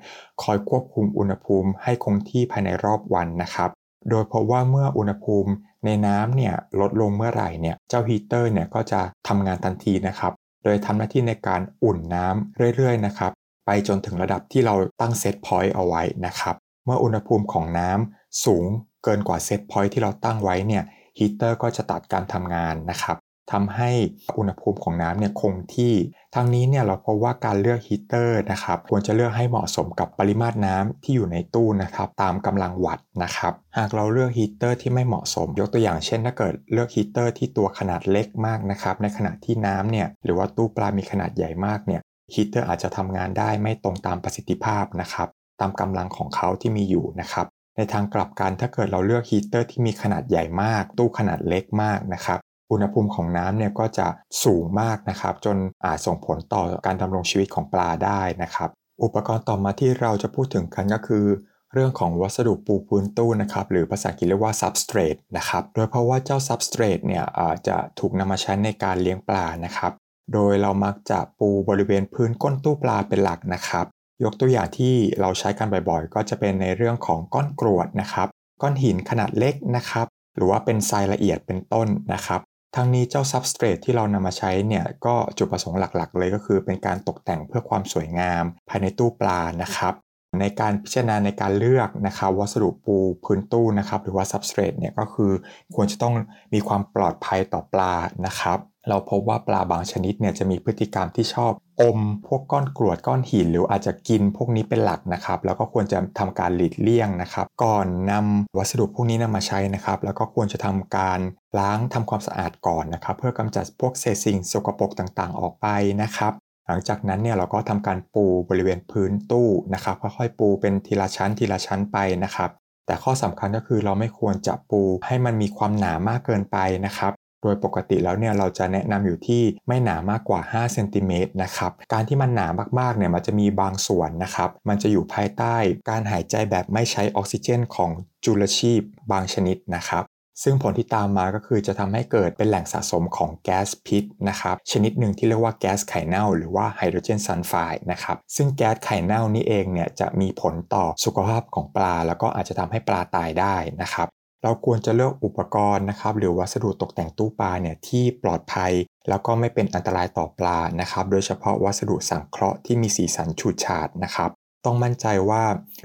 คอยควบคุมอุณหภูมิให้คงที่ภายในรอบวันนะครับ โดยพบว่าเมื่ออุณหภูมิในน้ำเนี่ยลดลงเมื่อไหร่เนี่ยเจ้าฮีเตอร์เนี่ยก็จะทำงานทันทีนะครับ โดยทำหน้าที่ในการอุ่นน้ำเรื่อยๆนะครับไปจนถึงระดับที่เราตั้ง set point เอาไว้นะครับ เมื่ออุณหภูมิของน้ำสูงเกินกว่า set point ที่เราตั้งไว้เนี่ยฮีเตอร์ก็จะตัดการทำงานนะครับ ทำให้อุณหภูมิของน้ำเนี่ยคงที่ ทั้งนี้เนี่ยเราพบว่าการเลือกฮีเตอร์นะครับควรจะเลือกให้เหมาะสมกับปริมาตรน้ำที่อยู่ในตู้นะครับตามกำลังวัตต์นะครับหากเราเลือกฮีเตอร์ที่ไม่เหมาะสม ยกตัวอย่างเช่น ถ้าเกิดเลือกฮีเตอร์ที่ตัวขนาดเล็กมากนะครับในขณะที่น้ำเนี่ยหรือว่าตู้ปลามีขนาดใหญ่มากเนี่ยฮีเตอร์อาจจะทำงานได้ไม่ตรงตามประสิทธิภาพนะครับตามกำลังของเขาที่มีอยู่นะครับในทางกลับกันถ้าเกิดเราเลือกฮีเตอร์ที่มีขนาดใหญ่มาก ตู้ขนาดเล็กมากนะครับ อุณหภูมิของน้ำเนี่ยก็จะสูงมากนะครับ จนอาจส่งผลต่อการดำรงชีวิตของปลาได้นะครับ อุปกรณ์ต่อมาที่เราจะพูดถึงกันก็คือ เรื่องของวัสดุปูพื้นตู้นะครับหรือภาษาอังกฤษเรียกว่า substrate นะครับโดยเพราะว่าเจ้า substrate เนี่ยจจะถูกนำมาใช้ในการเลี้ยงปลานะครับ โดยเรามักจะปูบริเวณพื้นก้นตู้ปลาเป็นหลักนะครับ ยกตัวอย่างที่เราใช้กันบ่อยๆ ก็จะเป็นในเรื่องของก้อนกรวดนะครับ ก้อนหินขนาดเล็กนะครับหรือว่าเป็นทรายละเอียดเป็นต้นนะครับ ทั้งนี้เจ้าซับสเตรทที่เรานำมาใช้เนี่ยก็จุดประสงค์หลักๆ เลยก็คือเป็นการตกแต่งเพื่อความสวยงาม ภายในตู้ปลานะครับในการพิจารณาในการเลือกนะครับวัสดุปูพื้นตู้นะครับหรือว่าซับสเตรทเนี่ยก็คือควรจะต้องมีความปลอดภัยต่อปลานะครับ เราพบว่าปลาบางชนิดเนี่ยจะมีพฤติกรรมที่ชอบ อมพวกก้อนกรวดก้อนหิน หรืออาจจะกินพวกนี้เป็นหลักนะครับ แล้วก็ควรจะทำการหลีกเลี่ยงนะครับ ก่อนนำวัสดุพวกนี้นำมาใช้นะครับ แล้วก็ควรจะทำการล้างทำความสะอาดก่อนนะครับ เพื่อกำจัดพวกเศษสิ่งสกปรกต่างๆ ออกไปนะครับ หลังจากนั้นเนี่ยเราก็ทำการปูบริเวณพื้นตู้นะครับค่อยๆปูเป็นทีละชั้นทีละชั้นไปนะครับ แต่ข้อสำคัญก็คือเราไม่ควรจะปูให้มันมีความหนามากเกินไปนะครับ โดยปกติแล้วเนี่ยเราจะแนะนำอยู่ที่ไม่หนามากกว่า5เซนติเมตรนะครับการที่มันหนามากๆเนี่ยมันจะมีบางส่วนนะครับมันจะอยู่ภายใต้การหายใจแบบไม่ใช้ออกซิเจน ของจุลชีพบางชนิดนะครับซึ่งผลที่ตามมาก็คือจะทำให้เกิดเป็นแหล่งสะสมของแก๊สพิษนะครับชนิดหนึ่งที่เรียกว่าแก๊สไข่เน่าหรือว่าไฮโดรเจนซัลไฟด์นะครับซึ่งแก๊สไข่เน่านี่เองเนี่ยจะมีผลต่อสุขภาพของปลา แล้วก็อาจจะทำให้ปลาตายได้นะครับ เราควรจะเลือกอุปกรณ์นะครับหรือวัสดุตกแต่งตู้ปลาเนี่ยที่ปลอดภัย แล้วก็ไม่เป็นอันตรายต่อปลานะครับ โดยเฉพาะวัสดุสังเคราะห์ที่มีสีสันฉูดฉาดนะครับ ต้องมั่นใจว่า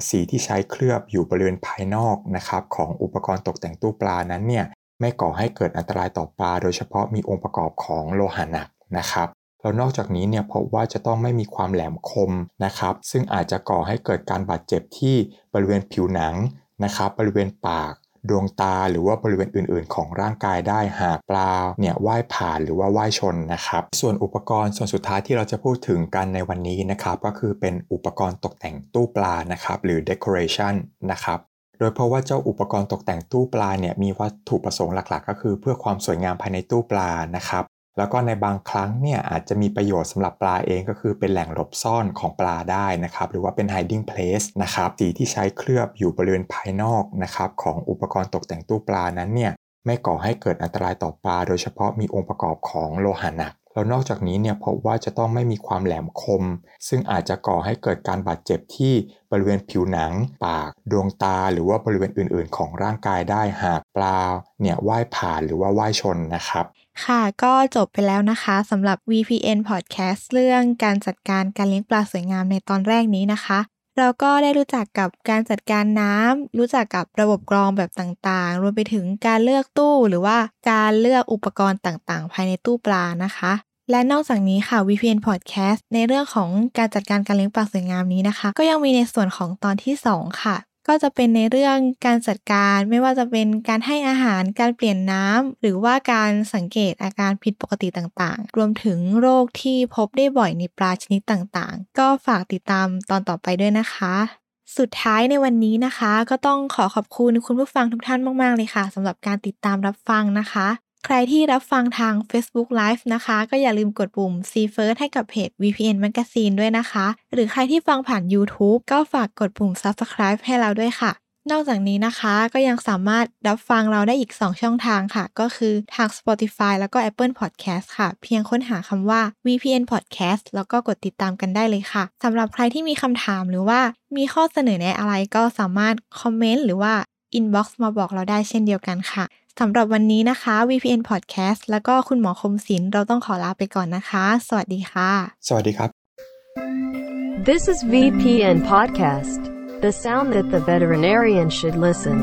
สีที่ใช้เคลือบอยู่บริเวณภายนอกนะครับของอุปกรณ์ตกแต่งตู้ปลานั้นเนี่ยไม่ก่อให้เกิดอันตรายต่อปลา โดยเฉพาะมีองค์ประกอบของโลหะหนักนะครับแล้วนอกจากนี้เนี่ยพบว่าจะต้องไม่มีความแหลมคมนะครับ ซึ่งอาจจะก่อให้เกิดการบาดเจ็บที่บริเวณผิวหนังนะครับ บริเวณปาก ดวงตาหรือว่าบริเวณอื่น ๆ ของร่างกายได้หากปลาเนี่ยว่ายผ่านหรือว่าว่ายชนนะครับ ส่วนอุปกรณ์ส่วนสุดท้ายที่เราจะพูดถึงกันในวันนี้นะครับ ก็คือเป็นอุปกรณ์ตกแต่งตู้ปลานะครับ หรือ decoration นะครับโดยเพราะว่าเจ้าอุปกรณ์ตกแต่งตู้ปลาเนี่ยมีวัตถุประสงค์หลักๆ ก็คือเพื่อความสวยงามภายในตู้ปลานะครับ แล้วก็ในบางครั้งเนี่ยอาจจะมีประโยชน์สำหรับปลาเองก็คือเป็นแหล่งหลบซ่อนของปลาได้นะครับ หรือว่าเป็น hiding place นะครับสีที่ใช้เคลือบอยู่บริเวณภายนอกนะครับของอุปกรณ์ตกแต่งตู้ปลานั้นเนี่ยไม่ก่อให้เกิดอันตรายต่อปลา โดยเฉพาะมีองค์ประกอบของโลหะหนักแล้วนอกจากนี้เนี่ยพบว่าจะต้องไม่มีความแหลมคม ซึ่งอาจจะก่อให้เกิดการบาดเจ็บที่บริเวณผิวหนัง ปาก ดวงตา หรือว่าบริเวณอื่นๆ ของร่างกายได้หากปลาเนี่ยว่ายผ่านหรือว่าว่ายชนนะครับ ค่ะก็จบไปแล้วนะคะสำหรับ VPN Podcast เรื่องการจัดการการเลี้ยงปลาสวยงามในตอนแรกนี้นะคะ เราก็ได้รู้จักกับการจัดการน้ำรู้จักกับระบบกรองแบบต่างๆ รวมไปถึงการเลือกตู้หรือว่าการเลือกอุปกรณ์ต่างๆ ภายในตู้ปลานะคะ และนอกจากนี้ค่ะ VPN Podcast ในเรื่องของการจัดการการเลี้ยงปลาสวยงามนี้นะคะ ก็ยังมีในส่วนของตอนที่ 2 ค่ะ ก็จะเป็นในเรื่องการจัดการไม่ว่าจะเป็นการให้อาหารการเปลี่ยนน้ำ หรือว่าการสังเกตอาการผิดปกติต่างๆ รวมถึงโรคที่พบได้บ่อยในปลาชนิดต่างๆ ก็ฝากติดตามตอนต่อไปด้วยนะคะสุดท้ายในวันนี้นะคะ ก็ต้องขอขอบคุณคุณผู้ฟังทุกท่านมาก ๆ เลยค่ะสำหรับการติดตามรับฟังนะคะ ใครที่รับฟังทาง Facebook Live นะคะ ก็อย่าลืมกดปุ่ม See First ให้กับเพจ VPN Magazine ด้วยนะคะ หรือใครที่ฟังผ่าน YouTube ก็ฝากกดปุ่ม Subscribe ให้เราด้วยค่ะ นอกจากนี้นะคะก็ยังสามารถรับฟังเราได้อีก 2 ช่องทางค่ะ ก็คือทาง Spotify แล้วก็ Apple Podcast ค่ะ เพียงค้นหาคำว่า VPN Podcast แล้วก็กดติดตามกันได้เลยค่ะสำหรับใครที่มีคำถามหรือว่ามีข้อเสนอแนะอะไรก็สามารถคอมเมนต์หรือว่า inbox มาบอกเราได้เช่นเดียวกันค่ะ สำหรับวันนี้นะคะ VPN Podcast แล้วก็คุณหมอคมศิลป์เราต้องขอลาไปก่อนนะคะ สวัสดีค่ะ สวัสดีครับ This is VPN Podcast the sound that the veterinarian should listen